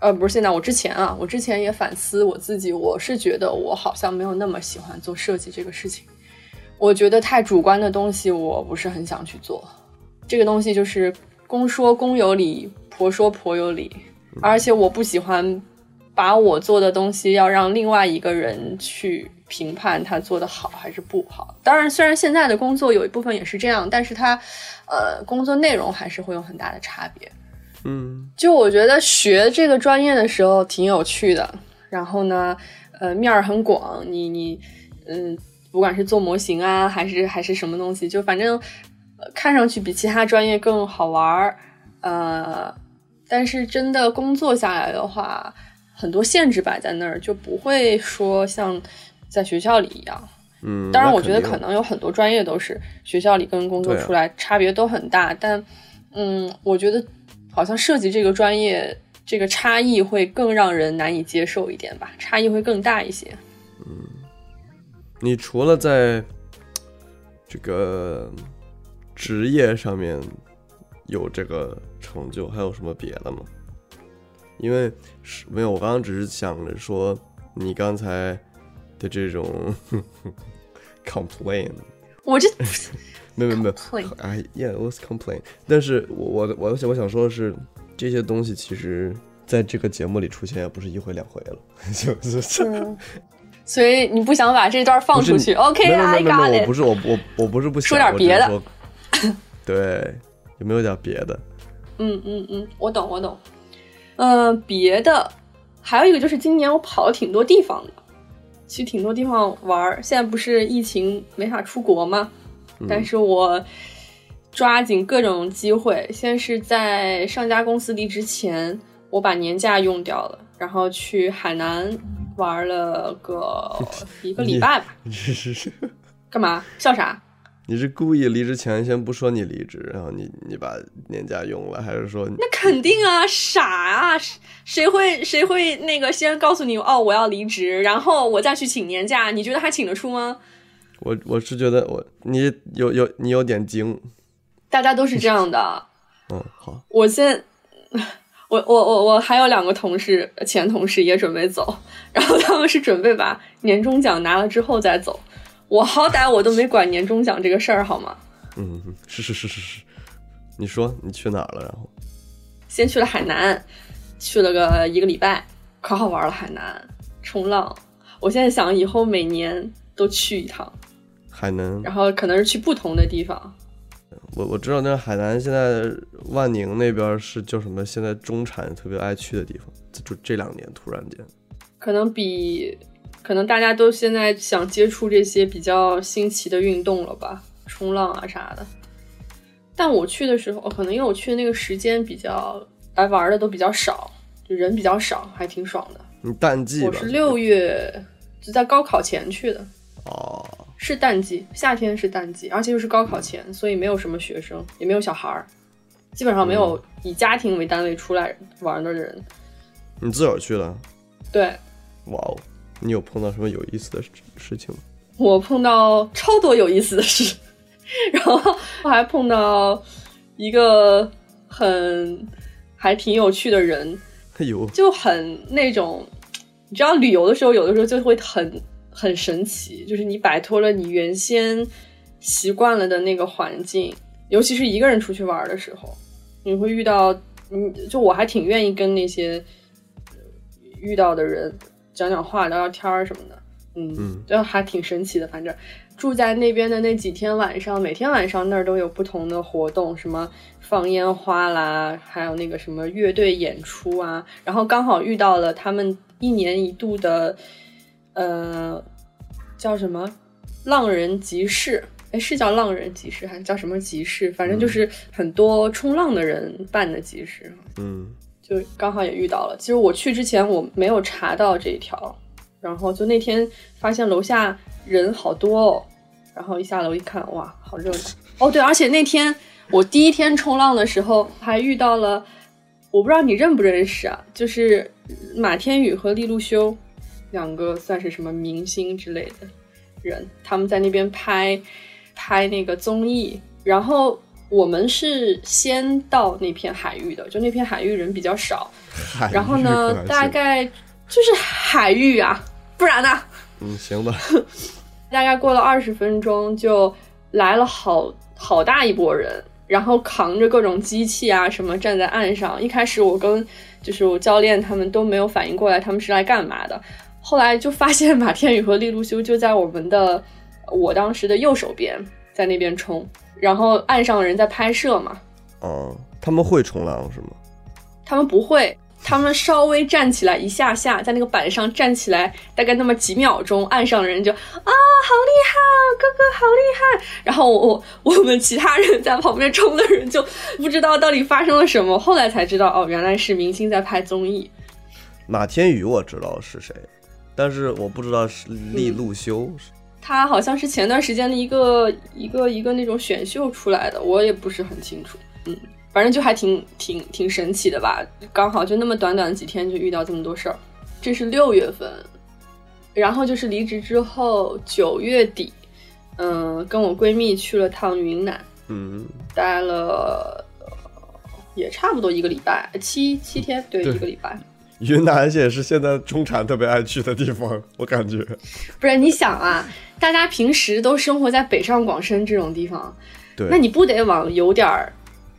呃，不是现在，我之前啊，我之前也反思我自己，我是觉得我好像没有那么喜欢做设计这个事情。我觉得太主观的东西，我不是很想去做。这个东西就是公说公有理，婆说婆有理，而且我不喜欢把我做的东西要让另外一个人去评判他做的好还是不好。当然，虽然现在的工作有一部分也是这样，但是它，呃，工作内容还是会有很大的差别。嗯，就我觉得学这个专业的时候挺有趣的，然后呢，呃，面儿很广，你你，嗯，不管是做模型啊，还是还是什么东西，就反正、呃看上去比其他专业更好玩儿，呃，但是真的工作下来的话，很多限制摆在那儿，就不会说像在学校里一样。嗯，当然，我觉得可能有很多专业都是学校里跟工作出来差别都很大，但嗯，我觉得好像设计这个专业这个差异会更让人难以接受一点吧，差异会更大一些。你除了在这个职业上面有这个成就，还有什么别的吗？因为是没有，我刚刚只是想着说你刚才的这种 <laughs> complain，我这 <laughs> 没有没有哎，yeah，it was complain。但是我我我想我想说的是，这些东西其实在这个节目里出现也不是一回两回了，<laughs> 就是。嗯，所以你不想把这段放出去不是没有没？OK，I 有没有没 got 有，我不。是我我我不是不想说点别的 <laughs> 对，有没有点别的？嗯嗯嗯，我懂我懂。嗯、别的还有一个就是今年我跑了挺多地方的，去挺多地方玩儿。现在不是疫情没法出国吗？但是我抓紧各种机会，先是在上家公司离职前，我把年假用掉了，然后去海南玩了个 <laughs> 一个礼拜吧。你 <laughs> 是是干嘛？笑啥？你是故意离职前先不说你离职，然后你你把年假用了，还是说那肯定啊，傻啊，谁谁会谁会那个先告诉你哦我要离职，然后我再去请年假？你觉得还请得出吗？我我是觉得我你有有你有点精，大家都是这样的。<laughs> 嗯，好，我现我我我我还有两个同事，前同事也准备走，然后他们是准备把年终奖拿了之后再走。我好歹我都没管年终奖这个事儿，好吗？嗯，是是是是是，你说你去哪儿了？然后先去了海南，去了个一个礼拜，可好玩了。海南冲浪，我现在想以后每年都去一趟，海南，然后可能是去不同的地方。我我知道那海南现在万宁那边是叫什么？现在中产特别爱去的地方，就这两年突然间，可能比可能大家都现在想接触这些比较新奇的运动了吧，冲浪啊啥的。但我去的时候，可能因为我去的那个时间比较来玩的都比较少，就人比较少，还挺爽的。你淡季吧？我是六月，就在高考前去的，哦，是淡季，夏天是淡季，而且又是高考前，所以没有什么学生，也没有小孩儿，基本上没有以家庭为单位出来玩的人。你自个儿去了？对哇哦，你有碰到什么有意思的事事情吗？我碰到超多有意思的事，<laughs> 然后我还碰到一个很还挺有趣的人，哎呦，就很那种，你知道旅游的时候，有的时候就会很很神奇，就是你摆脱了你原先习惯了的那个环境，尤其是一个人出去玩的时候，你会遇到，嗯，就我还挺愿意跟那些呃遇到的人讲讲话、聊聊天儿什么的，嗯，嗯就还挺神奇的。反正住在那边的那几天晚上，每天晚上那儿都有不同的活动，什么放烟花啦，还有那个什么乐队演出啊。然后刚好遇到了他们一年一度的，呃，叫什么浪人集市。哎，是叫浪人集市还是叫什么集市？反正就是很多冲浪的人办的集市。嗯，就刚好也遇到了。其实我去之前我没有查到这一条，然后就那天发现楼下人好多哦，然后一下楼一看，哇，好热闹哦。对，而且那天我第一天冲浪的时候还遇到了，我不知道你认不认识啊，就是马天宇和利路修两个算是什么明星之类的人，他们在那边拍拍那个综艺，然后。我们是先到那片海域的，就那片海域人比较少，然后呢大概就是海域啊，不然呢？嗯行吧，<laughs> 大概过了二十分钟，就来了好好大一波人，然后扛着各种机器啊什么站在岸上。一开始我跟就是我教练他们都没有反应过来他们是来干嘛的，后来就发现马天宇和利路修就在我们的我当时的右手边，在那边冲，然后岸上的人在拍摄嘛，哦，他们会冲浪是吗？他们不会，他们稍微站起来一下下，在那个板上站起来，大概那么几秒钟，岸上的人就啊，好厉害哦，哥哥好厉害。然后我我们其他人在旁边冲的人就不知道到底发生了什么，后来才知道哦，原来是明星在拍综艺。马天宇我知道是谁，但是我不知道是利路修。他好像是前段时间的一个一个一个那种选秀出来的，我也不是很清楚。嗯，反正就还挺挺挺神奇的吧，刚好就那么短短几天就遇到这么多事儿。这是六月份，然后就是离职之后九月底，嗯，跟我闺蜜去了趟云南，嗯，待了、呃也差不多一个礼拜，七七天，对，对一个礼拜。云南也是现在中产特别爱去的地方，我感觉。不是你想啊，大家平时都生活在北上广深这种地方，对，那你不得往有点儿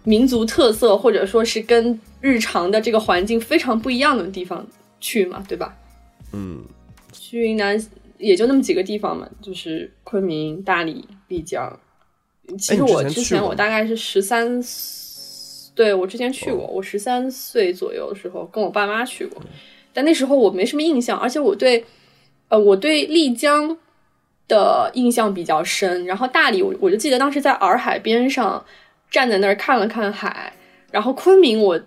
民族特色，或者说是跟日常的这个环境非常不一样的地方去嘛，对吧？嗯，去云南也就那么几个地方嘛，就是昆明、大理、丽江。其实我之前我大概是十三，对我之前去过，我十三岁左右的时候跟我爸妈去过，但那时候我没什么印象，而且我对，呃，我对丽江的印象比较深，然后大理我我就记得当时在洱海边上站在那儿看了看海，然后昆明我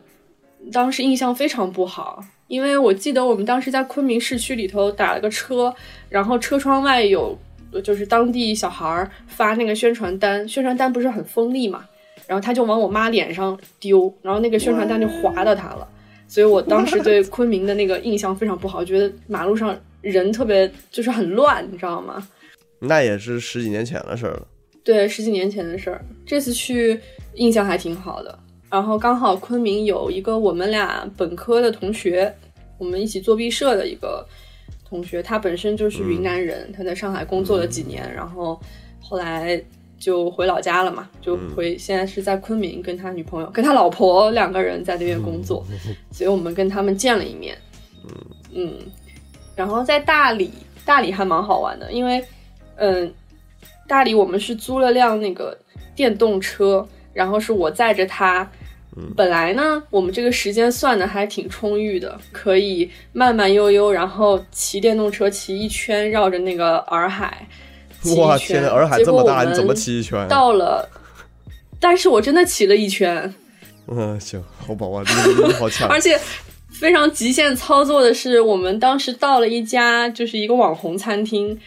当时印象非常不好，因为我记得我们当时在昆明市区里头打了个车，然后车窗外有就是当地小孩儿发那个宣传单，宣传单不是很锋利嘛，然后他就往我妈脸上丢，然后那个宣传单就划到他了，所以我当时对昆明的那个印象非常不好，觉得马路上人特别就是很乱，你知道吗？那也是十几年前的事儿了。对，十几年前的事儿。这次去印象还挺好的。然后刚好昆明有一个我们俩本科的同学，我们一起做毕设的一个同学，他本身就是云南人，他在上海工作了几年，然后后来就回老家了嘛，就回现在是在昆明跟他女朋友、跟他老婆两个人在那边工作，<laughs> 所以我们跟他们见了一面。嗯，然后在大理，大理还蛮好玩的，因为嗯，大理我们是租了辆那个电动车，然后是我载着他。本来呢，我们这个时间算的还挺充裕的，可以慢慢悠悠，然后骑电动车骑一圈，绕着那个洱海 <laughs> 哇，圈。天呐，洱海这么大，你怎么骑一圈？到了，但是我真的骑了一圈，嗯，行，好吧，哇，你你好强 <laughs> 而。且非常极限操作的是，我们当时到了一家就是一个网红餐厅，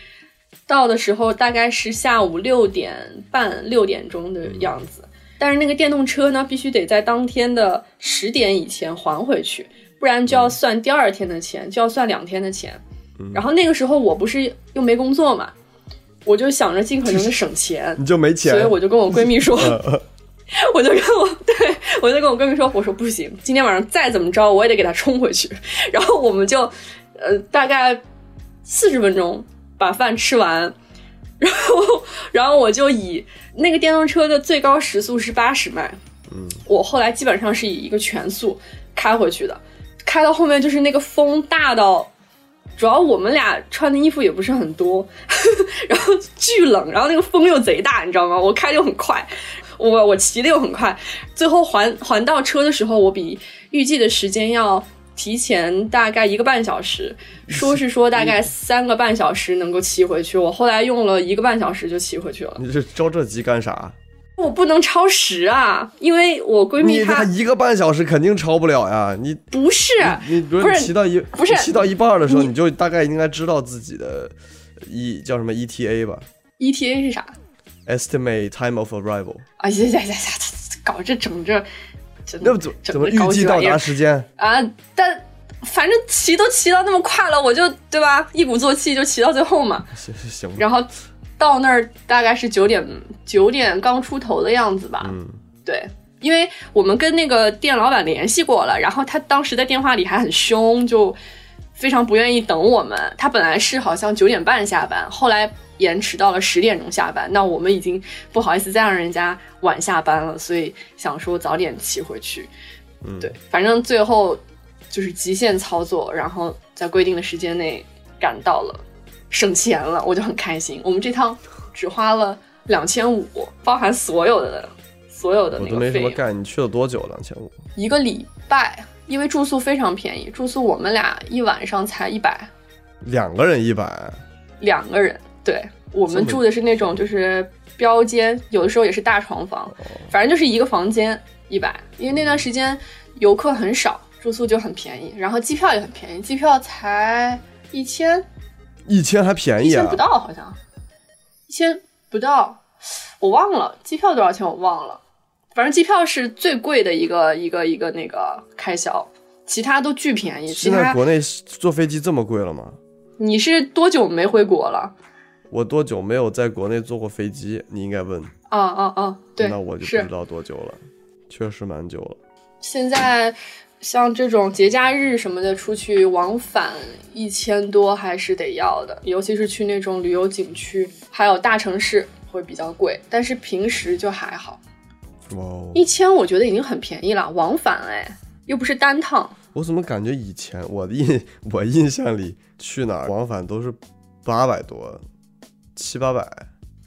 到的时候大概是下午六点半六点钟的样子，但是那个电动车呢，必须得在当天的十点以前还回去，不然就要算第二天的钱，就要算两天的钱。然后那个时候我不是又没工作嘛，我就想着尽可能的 <laughs> 省钱，你就没钱，所以我就跟我闺蜜说，<laughs> 嗯 <laughs> 我就跟我对我就跟我闺蜜说，我说不行，今天晚上再怎么着我也得给他冲回去。然后我们就呃大概四十分钟把饭吃完，然后然后我就以那个电动车的最高时速是八十迈，嗯，我后来基本上是以一个全速开回去的，开到后面就是那个风大到。主要我们俩穿的衣服也不是很多，<laughs> 然后巨冷，然后那个风又贼大，你知道吗？我开的又很快，我我骑的又很快，最后还还到车的时候，我比预计的时间要提前大概一个半小时，说是说大概三个半小时能够骑回去，我后来用了一个半小时就骑回去了。你这着这急干啥？我不能超时啊，因为我闺蜜你她一个半小时肯定超不了呀！你不是你比如不是你骑到一不是骑到一半的时候，你你就大概应该知道自己的 E 叫什么 ETA 吧 ETA 是啥？，Estimate Time of Arrival。啊呀呀呀呀！搞这整这，真那怎怎么预计到达时间？啊？但反正骑都骑到那么快了，我就对吧？一鼓作气就骑到最后嘛。行行行，然后到那儿大概是九点九点刚出头的样子吧。嗯，对，因为我们跟那个店老板联系过了，然后他当时在电话里还很凶，就非常不愿意等我们。他本来是好像九点半下班，后来延迟到了十点钟下班。那我们已经不好意思再让人家晚下班了，所以想说早点骑回去。嗯对，反正最后就是极限操作，然后在规定的时间内赶到了，省钱了，我就很开心。我们这趟只花了两千五，包含所有的所有的我都那个费用。没什么干。你去了多久？两千五？一个礼拜，因为住宿非常便宜，住宿我们俩一晚上才一百，两个人一百，两个人。对我们住的是那种就是标间，有的时候也是大床房，哦反正就是一个房间一百。因为那段时间游客很少，住宿就很便宜，然后机票也很便宜，机票才一千一千还便宜啊一千不？到，好像一千不到，我忘了机票多少钱，我忘了。反正机票是最贵的一个一个一个那个开销，其他都巨便宜。现在国内坐飞机这么贵了吗？你是多久没回国了？我多久没有在国内坐过飞机？你应该问。啊啊啊！对，那我就不知道多久了，确实蛮久了。现在像这种节假日什么的，出去往返一千多还是得要的，尤其是去那种旅游景区，还有大城市会比较贵，但是平时就还好。哇哦，一千我觉得已经很便宜了，往返哎，又不是单趟。我怎么感觉以前我的印我印象里去哪儿往返都是八百多，七八百。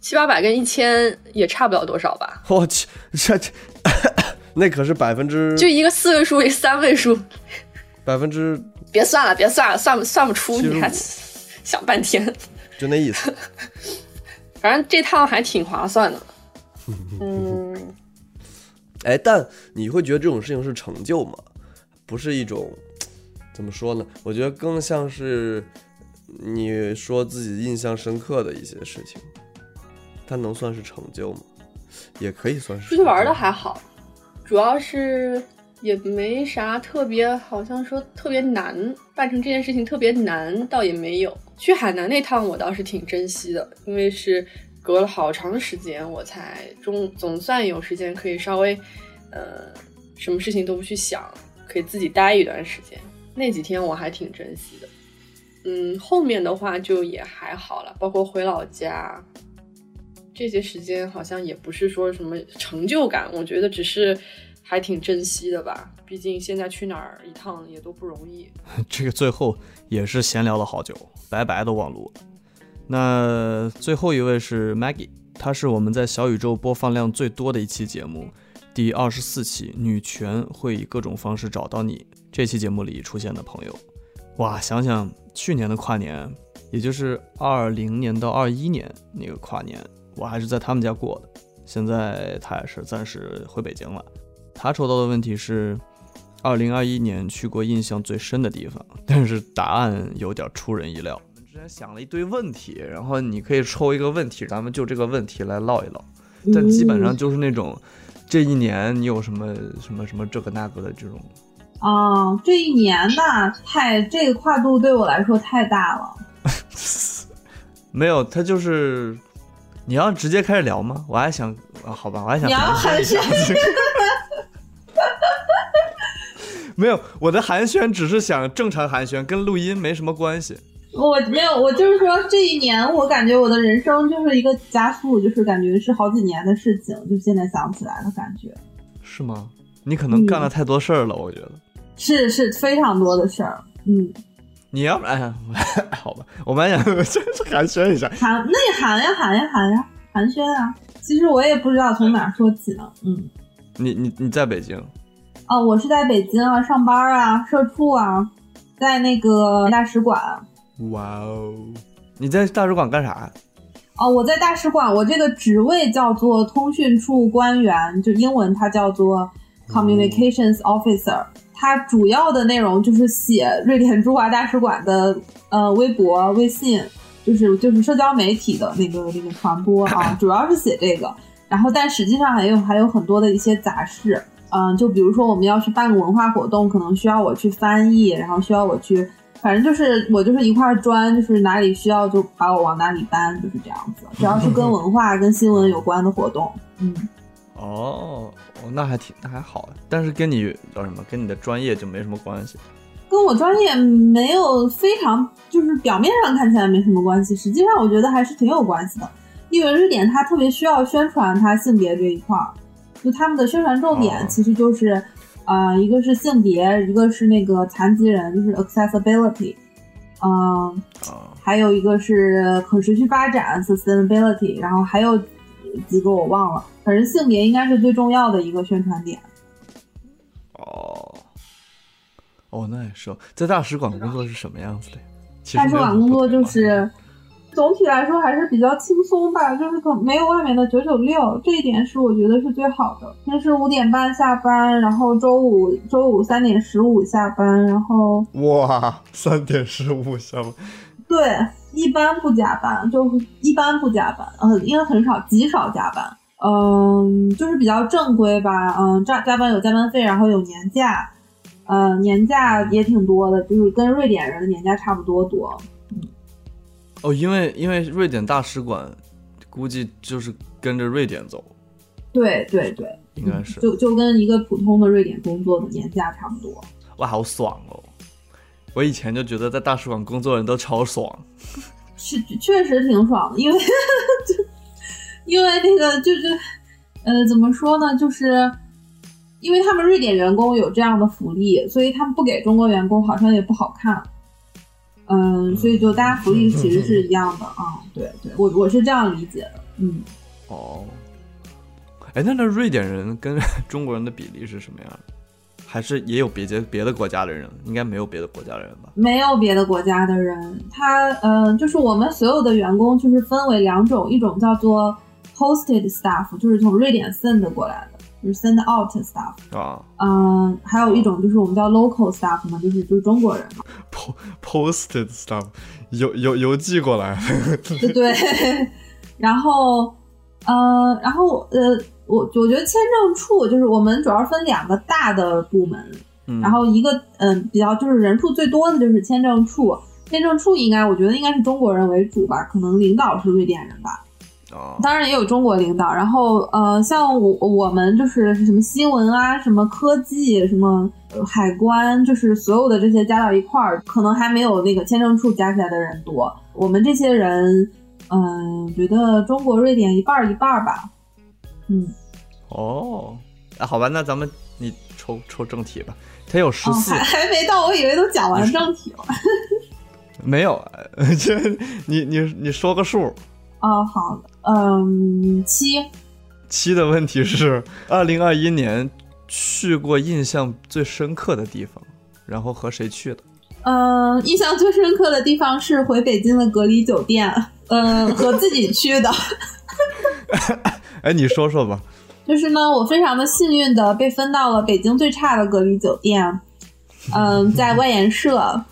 七八百跟一千也差不了多少吧，我去，这这那可是百分之就一个四位数，一个三位数，百分之别算了，别算了，算不算不出，你还想半天。就那意思。<laughs> 反正这趟还挺划算的。<laughs> 嗯，哎，但你会觉得这种事情是成就吗？不是一种怎么说呢？我觉得更像是你说自己印象深刻的一些事情，它能算是成就吗？也可以算是出去玩的还好，主要是也没啥特别，好像说特别难办成这件事情特别难，倒也没有。去海南那趟我倒是挺珍惜的，因为是隔了好长时间，我才中总算有时间可以稍微，呃，什么事情都不去想，可以自己待一段时间。那几天我还挺珍惜的。嗯，后面的话就也还好了，包括回老家，这些时间好像也不是说什么成就感，我觉得只是还挺珍惜的吧。毕竟现在去哪儿一趟也都不容易。<laughs> 这个最后也是闲聊了好久，白白的网路。那最后一位是 Maggie，她是我们在小宇宙播放量最多的一期节目，第二十四期《女权会以各种方式找到你》这期节目里出现的朋友。哇，想想去年的跨年，也就是二零年到二一年那个跨年，我还是在他们家过的。现在他也是暂时回北京了。他抽到的问题是，二零二一年去过印象最深的地方，但是答案有点出人意料。我们之前想了一堆问题，然后你可以抽一个问题，咱们就这个问题来唠一唠。但基本上就是那种，这一年你有什么什么什么这个那个的这种。啊，这一年呐，太这个跨度对我来说太大了。<laughs> 没有，他就是你要直接开始聊吗？我还想啊，好吧，我还想你要寒暄。<laughs> 没有，我的寒暄只是想正常寒暄，跟录音没什么关系。我没有，我就是说这一年，我感觉我的人生就是一个加速，就是感觉是好几年的事情，就现在想起来的感觉。是吗？你可能干了太多事儿了，我觉得。是是非常多的事儿，嗯，你要不然，<laughs> 好吧，我们想 <laughs> 寒暄一下。寒那你寒呀寒呀寒呀寒暄啊。其实我也不知道从哪说起呢，嗯。你你你在北京？哦，我是在北京啊，上班啊，社畜啊，在那个大使馆。哇哦，你在大使馆干啥？哦，我在大使馆，我这个职位叫做通讯处官员，就英文它叫做 communications officer。它主要的内容就是写瑞典驻华大使馆的呃微博、微信，就是就是社交媒体的那个那个传播啊，<laughs> 主要是写这个。然后，但实际上还有还有很多的一些杂事，嗯，就比如说我们要去办个文化活动，可能需要我去翻译，然后需要我去，反正就是我就是一块砖，就是哪里需要就把我往哪里搬，就是这样子。只要是跟 <laughs> 文化、跟新闻有关的活动，嗯。哦，那还挺那还好，但是跟你叫什么，跟你的专业就没什么关系。跟我专业没有非常，就是表面上看起来没什么关系，实际上我觉得还是挺有关系的。因为瑞典它特别需要宣传它性别这一块儿，就他们的宣传重点其实就是，呃，一个是性别，一个是那个残疾人，就是 accessibility，嗯，还有一个是可持续发展 sustainability，然后还有几个我忘了，反正性别应该是最重要的一个宣传点。哦，哦，那也是，在大使馆工作是什么样子的？大使馆工作就是。总体来说还是比较轻松吧，就是可没有外面的九九六，这一点是我觉得是最好的。平时五点半下班，然后周五周五三点十五下班，然后哇，三点十五下班，对，一般不加班，就一般不加班，嗯，因为很少极少加班，嗯，就是比较正规吧，嗯，加加班有加班费，然后有年假，呃，年假也挺多的，就是跟瑞典人的年假差不多多。哦，因为因为瑞典大使馆，估计就是跟着瑞典走。对对对，应该是就就跟一个普通的瑞典工作的年假差不多。哇，好爽哦！我以前就觉得在大使馆工作人都超爽。<laughs> 是，确实挺爽的，因为就 <laughs> 因为那个就是呃，怎么说呢？就是因为他们瑞典员工有这样的福利，所以他们不给中国员工好像也不好看。嗯，所以就大家福利其实是一样的啊，对对，我我是这样理解的，嗯，哦，哎，那那瑞典人跟 <laughs> 中国人的比例是什么样的？还是也有别的别的国家的人？应该没有别的国家的人吧？没有别的国家的人，他嗯，就是我们所有的员工就是分为两种，一种叫做 hosted staff，就是从瑞典 send 过来的。就是 send out staff 啊，嗯，还有一种就是我们叫 local staff 嘛，就是就是中国人嘛。<laughs> posted staff 邮邮邮寄过来。对 <laughs> 对。<laughs> 然后，呃，然后呃，我我觉得签证处就是我们主要分两个大的部门，然后一个嗯比较就是人数最多的就是签证处，签证处应该我觉得应该是中国人为主吧，可能领导是瑞典人吧。当然也有中国领导，然后呃，像我我们就是什么新闻啊，什么科技，什么海关，就是所有的这些加到一块儿，可能还没有那个签证处加起来的人多。我们这些人，嗯，觉得中国瑞典一半一半吧。嗯，哦，啊，好吧，那咱们你抽抽正题吧。他有十四，还还没到，我以为都讲完正题了。<laughs> 没有，<laughs> 这你你你说个数。哦，好，嗯，七，七的问题是二零二一年去过印象最深刻的地方，然后和谁去的？嗯，印象最深刻的地方是回北京的隔离酒店，嗯，和自己去的。<laughs> 哎，你说说吧。就是呢，我非常的幸运的被分到了北京最差的隔离酒店，嗯，在外研社。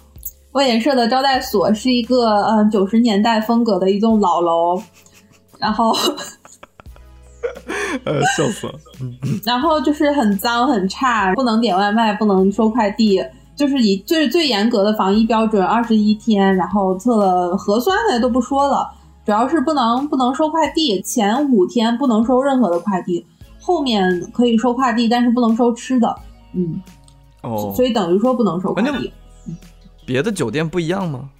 外研社的招待所是一个嗯九十年代风格的一栋老楼，然后，呃，笑死了。<laughs> 然后就是很脏很差，不能点外卖，不能收快递，就是以最最严格的防疫标准，二十一天，然后测了核酸的都不说了，主要是不能不能收快递，前五天不能收任何的快递，后面可以收快递，但是不能收吃的。嗯，哦，所以等于说不能收快那递。别的酒店不一样吗？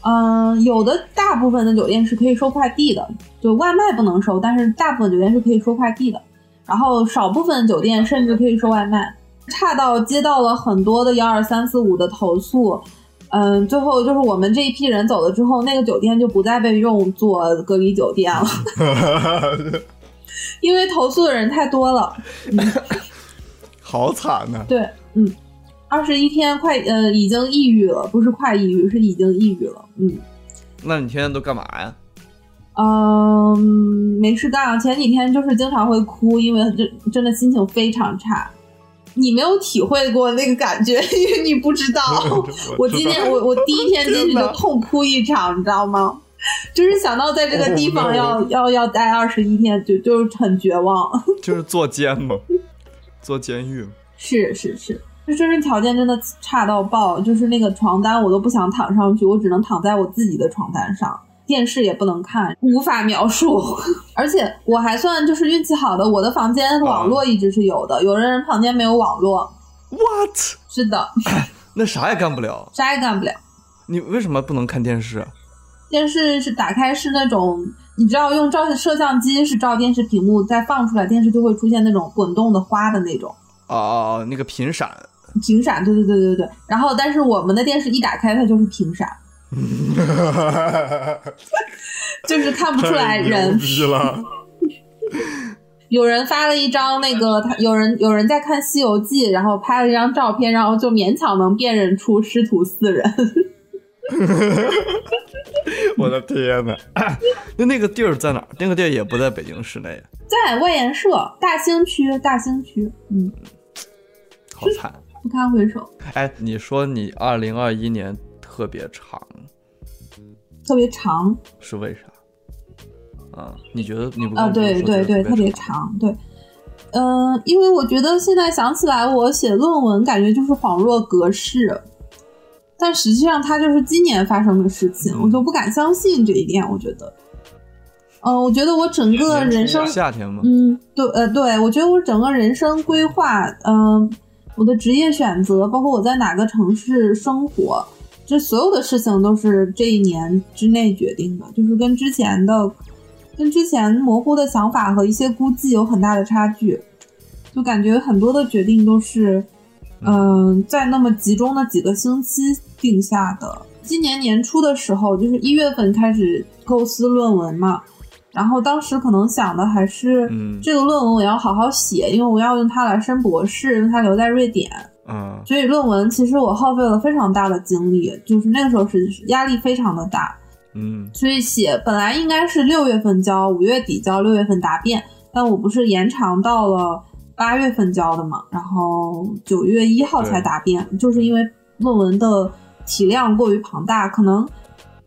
嗯，有的大部分的酒店是可以收快递的，就外卖不能收，但是大部分酒店是可以收快递的。然后少部分酒店甚至可以收外卖，差到接到了很多的幺二三四五的投诉。嗯，最后就是我们这一批人走了之后，那个酒店就不再被用作隔离酒店了，<laughs> 因为投诉的人太多了。<laughs> 好惨呐、对，嗯，二十一天快呃已经抑郁了，不是快抑郁，是已经抑郁了。嗯那你天天都干嘛呀？嗯，没事干。前几天就是经常会哭，因为真真的心情非常差。你没有体会过那个感觉，<laughs> 因为你不知道。我今天我我第一天 <laughs> 进去就痛哭一场，你知道吗？就是想到在这个地方要、要要待二十一天，就就是很绝望。<laughs> 就是坐监嘛，坐监狱。是是是，就真是条件真的差到爆，就是那个床单我都不想躺上去，我只能躺在我自己的床单上，电视也不能看，无法描述。<laughs> 而且我还算就是运气好的，我的房间网络一直是有的，有的人房间没有网络。What？是的，那啥也干不了。啥也干不了。你为什么不能看电视啊？电视是打开是那种，你知道用照摄像机是照电视屏幕，再放出来，电视就会出现那种滚动的花的那种。哦哦哦，那个频闪。屏闪，对对对对对。然后，但是我们的电视一打开，它就是屏闪，<laughs> 就是看不出来人。了。有人发了一张那个，他有人有人在看《西游记》，然后拍了一张照片，然后就勉强能辨认出师徒四人。<laughs> 我的天呐，那那个地儿在哪儿？那个地儿也不在北京市内，在外研社大兴区，大兴区，嗯，好惨。不堪回首，哎，你说你二零二一年特别长，特别长是为啥？啊，你觉得你啊，对对对，特别长？对。嗯、因为我觉得现在想起来，我写论文感觉就是恍若隔世，但实际上它就是今年发生的事情，嗯我就不敢相信这一点。我觉得，嗯、我觉得我整个人生，夏天吗？嗯，对，呃，对，我觉得我整个人生规划，嗯、我的职业选择，包括我在哪个城市生活，这所有的事情都是这一年之内决定的，就是跟之前的、跟之前模糊的想法和一些估计有很大的差距，就感觉很多的决定都是，嗯、在那么集中的几个星期定下的。今年年初的时候，就是一月份开始构思论文嘛，然后当时可能想的还是，嗯这个论文我要好好写，因为我要用它来升博士，用它留在瑞典。嗯。所以论文其实我耗费了非常大的精力，就是那个时候是压力非常的大，嗯。所以写本来应该是六月份交，五月底交，六月份答辩，但我不是延长到了八月份交的嘛，然后九月一号才答辩，就是因为论文的体量过于庞大，可能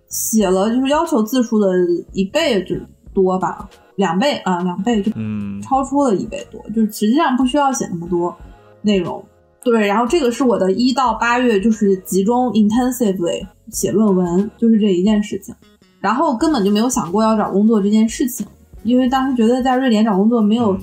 写了就是要求字数的一倍就多吧，两倍啊，两倍就嗯。超出了一倍多，就是实际上不需要写那么多内容。对，然后这个是我的一到八月，就是集中 intensively 写论文，就是这一件事情。然后根本就没有想过要找工作这件事情，因为当时觉得在瑞典找工作没有、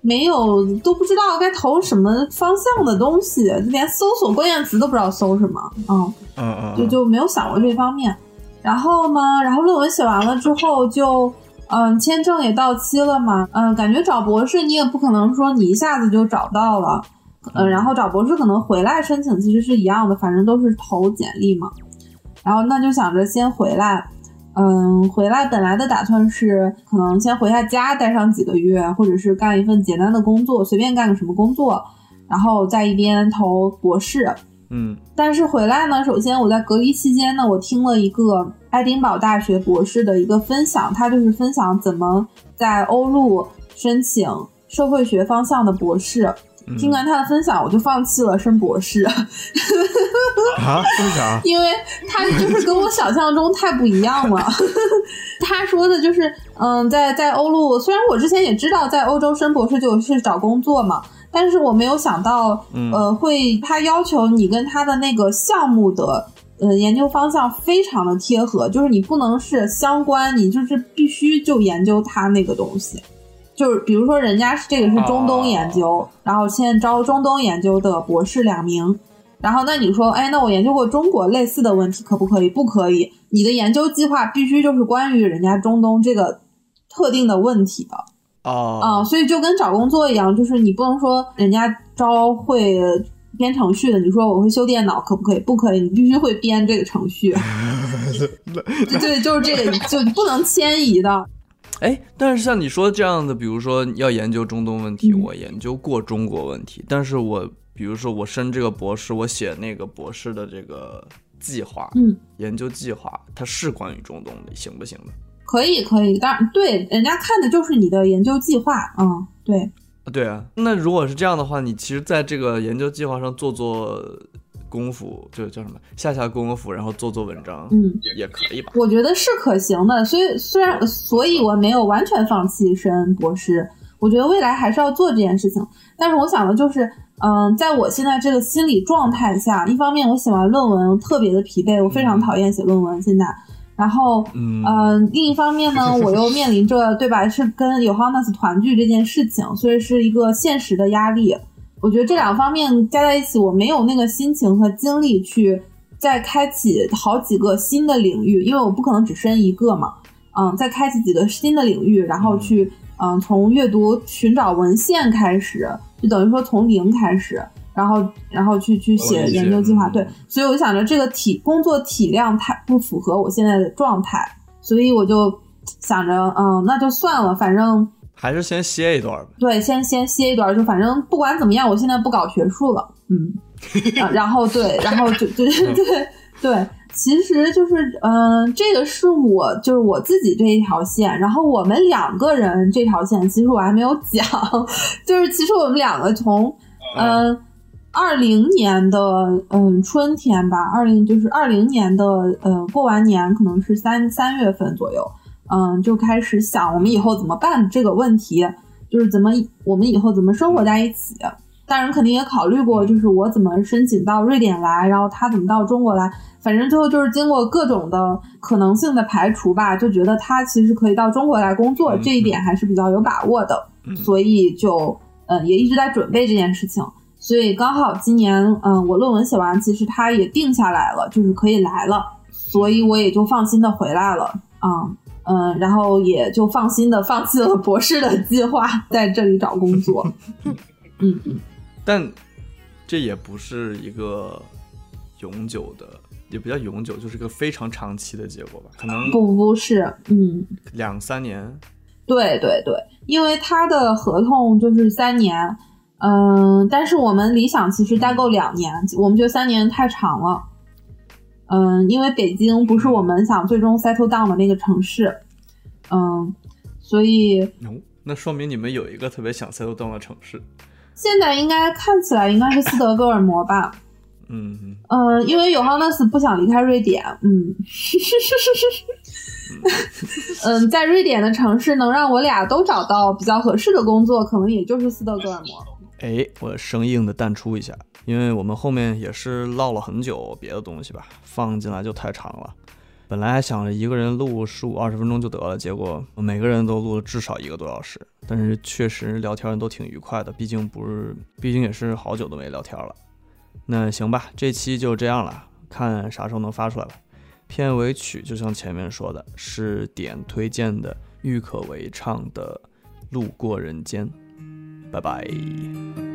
没有都不知道该投什么方向的东西，连搜索关键词都不知道搜什么，嗯。嗯嗯，就就没有想过这方面。然后呢，然后论文写完了之后就，嗯，签证也到期了嘛，嗯，感觉找博士你也不可能说你一下子就找到了，嗯，然后找博士可能回来申请其实是一样的，反正都是投简历嘛。然后那就想着先回来，嗯，回来本来的打算是可能先回下家待上几个月，或者是干一份简单的工作，随便干个什么工作，然后在一边投博士。嗯但是回来呢，首先我在隔离期间呢，我听了一个爱丁堡大学博士的一个分享，他就是分享怎么在欧陆申请社会学方向的博士。嗯听完他的分享，我就放弃了升博士，啊，为啥？<laughs> 因为他就是跟我想象中太不一样了。<laughs> 他说的就是，嗯，在在欧陆，虽然我之前也知道在欧洲升博士就是找工作嘛，但是我没有想到，嗯呃，会他要求你跟他的那个项目的呃研究方向非常的贴合，就是你不能是相关，你就是必须就研究它那个东西。就是比如说，人家是这个是中东研究，然后现在招中东研究的博士两名，然后那你说，哎，那我研究过中国类似的问题，可不可以？不可以，你的研究计划必须就是关于人家中东这个特定的问题的。哦，啊，所以就跟找工作一样，就是你不能说人家招会编程序的，你说我会修电脑，可不可以？不可以，你必须会编这个程序。对 <laughs> 对，就是这个，就不能迁移的。哎，但是像你说这样的，比如说要研究中东问题，嗯我研究过中国问题，但是我比如说我升这个博士，我写那个博士的这个计划，嗯，研究计划，它是关于中东的，行不行的？可以，可以，当然对，人家看的就是你的研究计划。嗯，对，啊对啊，那如果是这样的话，你其实在这个研究计划上做做功夫，就叫什么下下功夫，然后做做文章，嗯，也可以吧？我觉得是可行的。所以虽然，所以我没有完全放弃升博士，我觉得未来还是要做这件事情。但是我想的就是，嗯，在我现在这个心理状态下，一方面我写完论文特别的疲惫，我非常讨厌写论文，现在。然后，嗯呃，另一方面呢，<laughs> 我又面临着对吧，是跟 Johannes 团聚这件事情，所以是一个现实的压力。我觉得这两方面加在一起，我没有那个心情和精力去再开启好几个新的领域，因为我不可能只申一个嘛。嗯，再开启几个新的领域，然后去嗯从阅读、寻找文献开始，就等于说从零开始，然后然后去去写研究计划。嗯对，所以我就想着这个体工作体量太不符合我现在的状态，所以我就想着嗯那就算了，反正。还是先歇一段吧。对，先先歇一段，就反正不管怎么样，我现在不搞学术了，嗯，<laughs> 啊然后对，然后就就对对，其实就是嗯、呃这个是我就是我自己这一条线，然后我们两个人这条线，其实我还没有讲，就是其实我们两个从嗯二零年的嗯春天吧，二零就是二零年的呃过完年可能是三三月份左右。嗯，就开始想我们以后怎么办这个问题，就是怎么我们以后怎么生活在一起。大人，肯定也考虑过，就是我怎么申请到瑞典来，然后他怎么到中国来。反正最后就是经过各种的可能性的排除吧，就觉得他其实可以到中国来工作，嗯这一点还是比较有把握的。嗯所以就嗯也一直在准备这件事情。所以刚好今年嗯我论文写完，其实他也定下来了，就是可以来了，所以我也就放心的回来了啊。嗯嗯，然后也就放心的放弃了博士的计划，在这里找工作。<laughs> 嗯嗯，但这也不是一个永久的，也不叫永久，就是个非常长期的结果吧？可能不不是，嗯，两三年。对对对，因为他的合同就是三年，嗯，但是我们理想其实待够两年，我们觉得三年太长了。嗯，因为北京不是我们想最终 settle down 的那个城市，嗯，所以哦，那说明你们有一个特别想 settle down 的城市。现在应该看起来应该是斯德哥尔摩吧。嗯嗯嗯，因为尤哈纳斯不想离开瑞典，嗯，嗯，在瑞典的城市能让我俩都找到比较合适的工作，可能也就是斯德哥尔摩。哎，我生硬的淡出一下，因为我们后面也是唠了很久别的东西吧，放进来就太长了。本来还想着一个人录十五二十分钟就得了，结果每个人都录了至少一个多小时。但是确实聊天都挺愉快的，毕竟不是，毕竟也是好久都没聊天了。那行吧，这期就这样了，看啥时候能发出来吧。片尾曲就像前面说的，是点推荐的郁可唯唱的《路过人间》。拜拜。